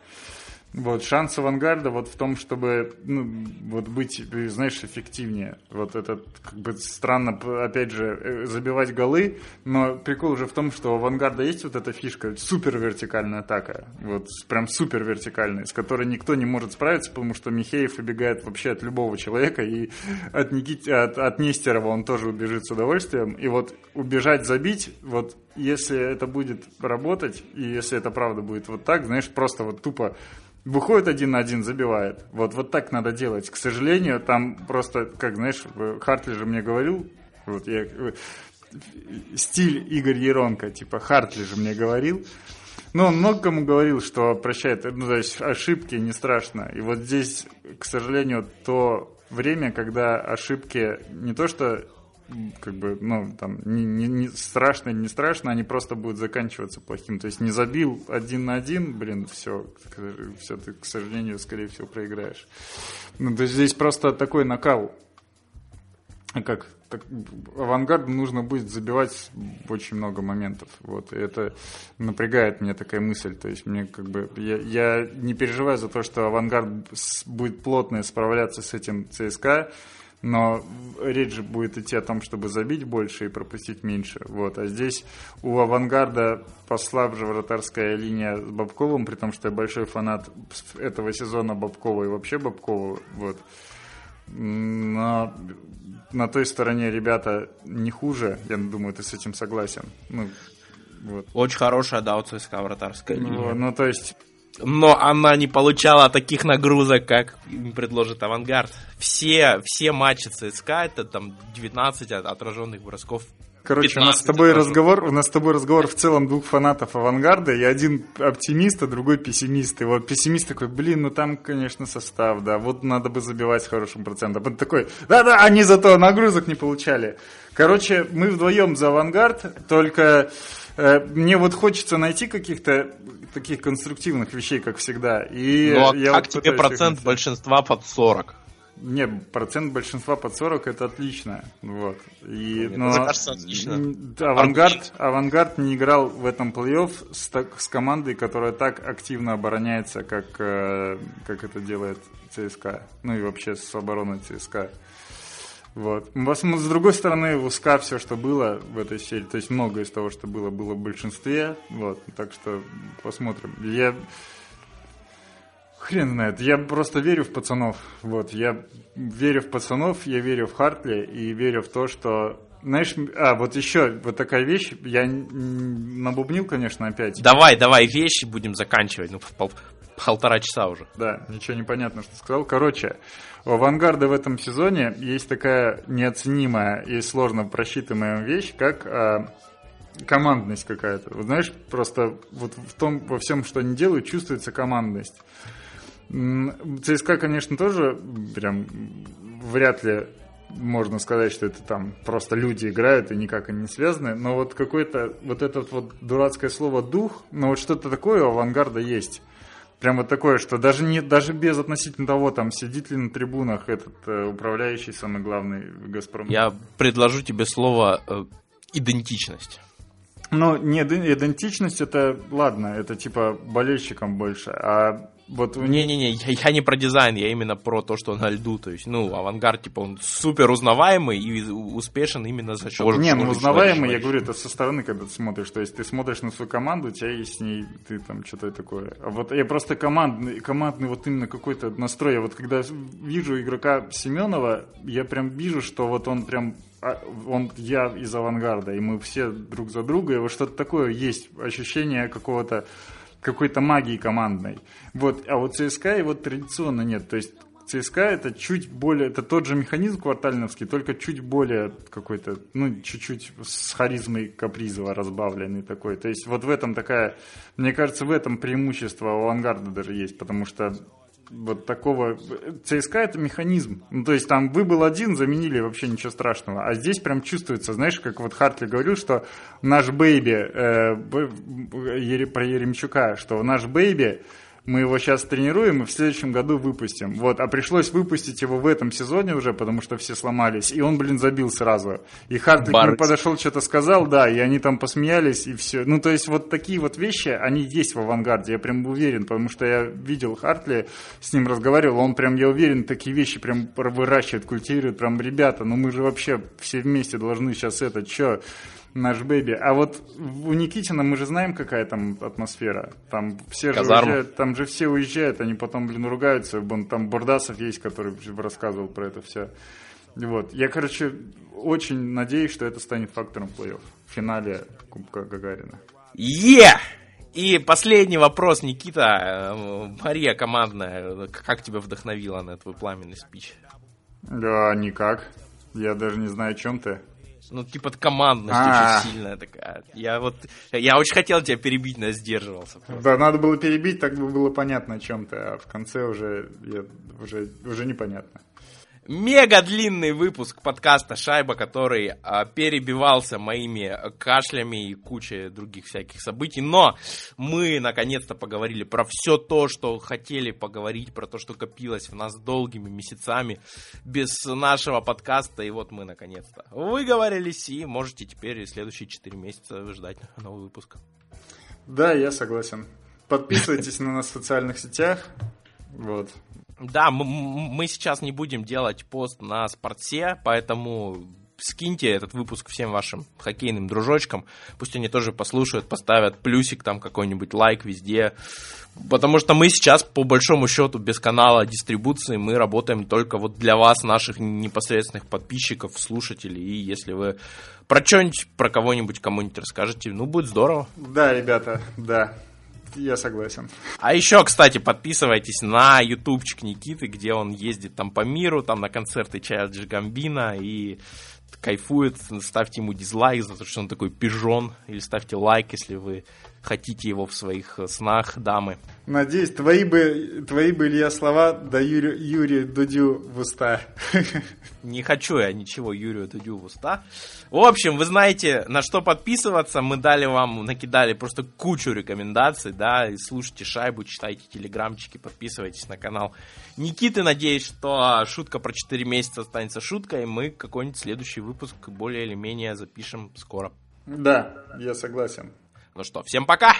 Вот, шанс авангарда вот в том, чтобы ну, вот быть, знаешь, эффективнее. Вот это как бы странно, опять же, э, забивать голы, но прикол уже в том, что у авангарда есть вот эта фишка, супер вертикальная атака, вот прям супер вертикальная, с которой никто не может справиться, потому что Михеев убегает вообще от любого человека, и от, Никит... от, от Нестерова он тоже убежит с удовольствием. И вот убежать, забить, вот если это будет работать, и если это правда будет вот так, знаешь, просто вот тупо Выходит один на один, забивает. Вот, вот так надо делать. К сожалению, там просто, как знаешь, Хартли же мне говорил, вот я, стиль Игорь Еронко, типа Хартли же мне говорил, ну, он много кому говорил, что прощает, ну, то есть ошибки не страшно. И вот здесь, к сожалению, то время, когда ошибки не то что как бы, ну, там, не, не, не страшно, не страшно, они просто будут заканчиваться плохим. То есть не забил один на один, блин, все, все ты, к сожалению, скорее всего, проиграешь. Ну, то есть здесь просто такой накал. Как так, авангарду нужно будет забивать очень много моментов. Вот, и это напрягает мне такая мысль. То есть мне как бы я, я не переживаю за то, что авангард будет плотно справляться с этим ЦСКА, но речь же будет идти о том, чтобы забить больше и пропустить меньше. Вот. А здесь у авангарда послабже вратарская линия с Бабковым, при том, что я большой фанат этого сезона Бабкова и вообще Бабкова. Вот. Но на той стороне ребята не хуже, я думаю, ты с этим согласен. Ну, вот. Очень хорошая, да, у ЦСКА вратарская ну, линия. Ну, то есть... Но она не получала таких нагрузок, как им предложит Авангард. Все, все матчи ЦСКА, это там 19 отраженных бросков Короче, у нас с тобой разговор, у нас с тобой разговор в целом двух фанатов авангарда, и один оптимист, а другой пессимист. И вот пессимист такой, блин, ну там, конечно, состав, да, вот надо бы забивать с хорошим процентом. Вот такой, да-да, они зато нагрузок не получали. Короче, мы вдвоем за авангард, только мне вот хочется найти каких-то таких конструктивных вещей, как всегда. И ну, а я как вот тебе процент большинства под 40? Не, процент большинства под 40 это отлично. Вот. И, Мне но, кажется, отлично. Авангард, авангард не играл в этом плей-офф с, так, с командой, которая так активно обороняется, как, э, как это делает ЦСКА. Ну и вообще с обороной ЦСКА. Вот. С другой стороны, у СКА все, что было в этой серии, то есть многое из того, что было, было в большинстве. Вот. Так что посмотрим. Я Хрен знает, я просто верю в пацанов. Вот, я верю в пацанов, я верю в Хартли и верю в то, что знаешь, а, вот еще вот такая вещь, я набубнил, конечно, опять. Давай, давай, вещи будем заканчивать, ну, полтора часа уже. Да, ничего не понятно, что сказал. Короче, у Авангарда в этом сезоне есть такая неоценимая и сложно просчитываемая вещь, как а, командность какая-то. Вот знаешь, просто вот в том, во всем, что они делают, чувствуется командность. ЦСКА, конечно, тоже прям вряд ли можно сказать, что это там просто люди играют и никак они не связаны, но вот какое-то вот это вот дурацкое слово «дух», но вот что-то такое у авангарда есть. Прям вот такое, что даже, не, даже без относительно того, там, сидит ли на трибунах этот э, управляющий, самый главный Газпром. Я предложу тебе слово э, «идентичность». Ну, не идентичность, это ладно, это типа болельщикам больше, а вот Не-не-не, я, я не про дизайн, я именно про то, что на льду. То есть, ну, авангард, типа, он супер узнаваемый и успешен именно за счет... Не, ну, узнаваемый, я говорю, это со стороны, когда ты смотришь. То есть, ты смотришь на свою команду, у тебя есть с ней, ты там что-то такое. А вот я просто командный, командный вот именно какой-то настрой. Я вот когда вижу игрока Семенова, я прям вижу, что вот он прям а, он я из авангарда, и мы все друг за друга, и вот что-то такое есть, ощущение какого-то какой-то магии командной. Вот, а вот ЦСКА его традиционно нет. То есть ЦСКА это чуть более, это тот же механизм квартальновский, только чуть более какой-то, ну, чуть-чуть с харизмой Капризова разбавленный такой. То есть вот в этом такая, мне кажется, в этом преимущество у Ангарда даже есть, потому что вот такого... ЦСКА это механизм. Ну, то есть там выбыл один, заменили, вообще ничего страшного. А здесь прям чувствуется, знаешь, как вот Хартли говорил, что наш baby, э, про Еремчука, что наш baby мы его сейчас тренируем и в следующем году выпустим. Вот, а пришлось выпустить его в этом сезоне уже, потому что все сломались, и он, блин, забил сразу. И Хартли к подошел, что-то сказал, да, и они там посмеялись, и все. Ну, то есть вот такие вот вещи, они есть в авангарде, я прям уверен, потому что я видел Хартли, с ним разговаривал, он прям, я уверен, такие вещи прям выращивает, культивирует, прям, ребята, ну мы же вообще все вместе должны сейчас это, что наш бэби. А вот у Никитина мы же знаем, какая там атмосфера. Там все же уезжают, там же все уезжают, они потом, блин, ругаются. Там Бурдасов есть, который рассказывал про это все. Вот. Я, короче, очень надеюсь, что это станет фактором плей-офф в финале Кубка Гагарина. Е! Yeah! И последний вопрос, Никита. Э, Мария командная, как тебя вдохновила на твой пламенный спич? Да, никак. Я даже не знаю, о чем ты. Ну, типа командность А-а-а. очень сильная такая. Я вот, я очень хотел тебя перебить, но сдерживался. Просто. Да, надо было перебить, так бы было понятно о чем ты, а в конце уже, я, уже, уже непонятно мега длинный выпуск подкаста «Шайба», который а, перебивался моими кашлями и кучей других всяких событий. Но мы наконец-то поговорили про все то, что хотели поговорить, про то, что копилось в нас долгими месяцами без нашего подкаста. И вот мы наконец-то выговорились и можете теперь следующие 4 месяца ждать новый выпуск. Да, я согласен. Подписывайтесь на нас в социальных сетях. Вот. Да, мы сейчас не будем делать пост на спортсе, поэтому скиньте этот выпуск всем вашим хоккейным дружочкам. Пусть они тоже послушают, поставят плюсик там какой-нибудь, лайк везде. Потому что мы сейчас, по большому счету, без канала дистрибуции, мы работаем только вот для вас, наших непосредственных подписчиков, слушателей. И если вы про что-нибудь, про кого-нибудь, кому-нибудь расскажете, ну, будет здорово. Да, ребята, да. Я согласен. А еще, кстати, подписывайтесь на ютубчик Никиты, где он ездит там по миру, там на концерты Чайлджи Гамбина и кайфует. Ставьте ему дизлайк за то, что он такой пижон, или ставьте лайк, если вы хотите его в своих э, снах, дамы. Надеюсь, твои бы, твои бы, Илья, слова да Юрию, Юрию Дудю в уста. Не хочу я ничего Юрию Дудю в уста. В общем, вы знаете, на что подписываться. Мы дали вам, накидали просто кучу рекомендаций, да, и слушайте шайбу, читайте телеграмчики, подписывайтесь на канал Никиты. Надеюсь, что шутка про 4 месяца останется шуткой, и мы какой-нибудь следующий выпуск более или менее запишем скоро. Да, я согласен. Ну что, всем пока!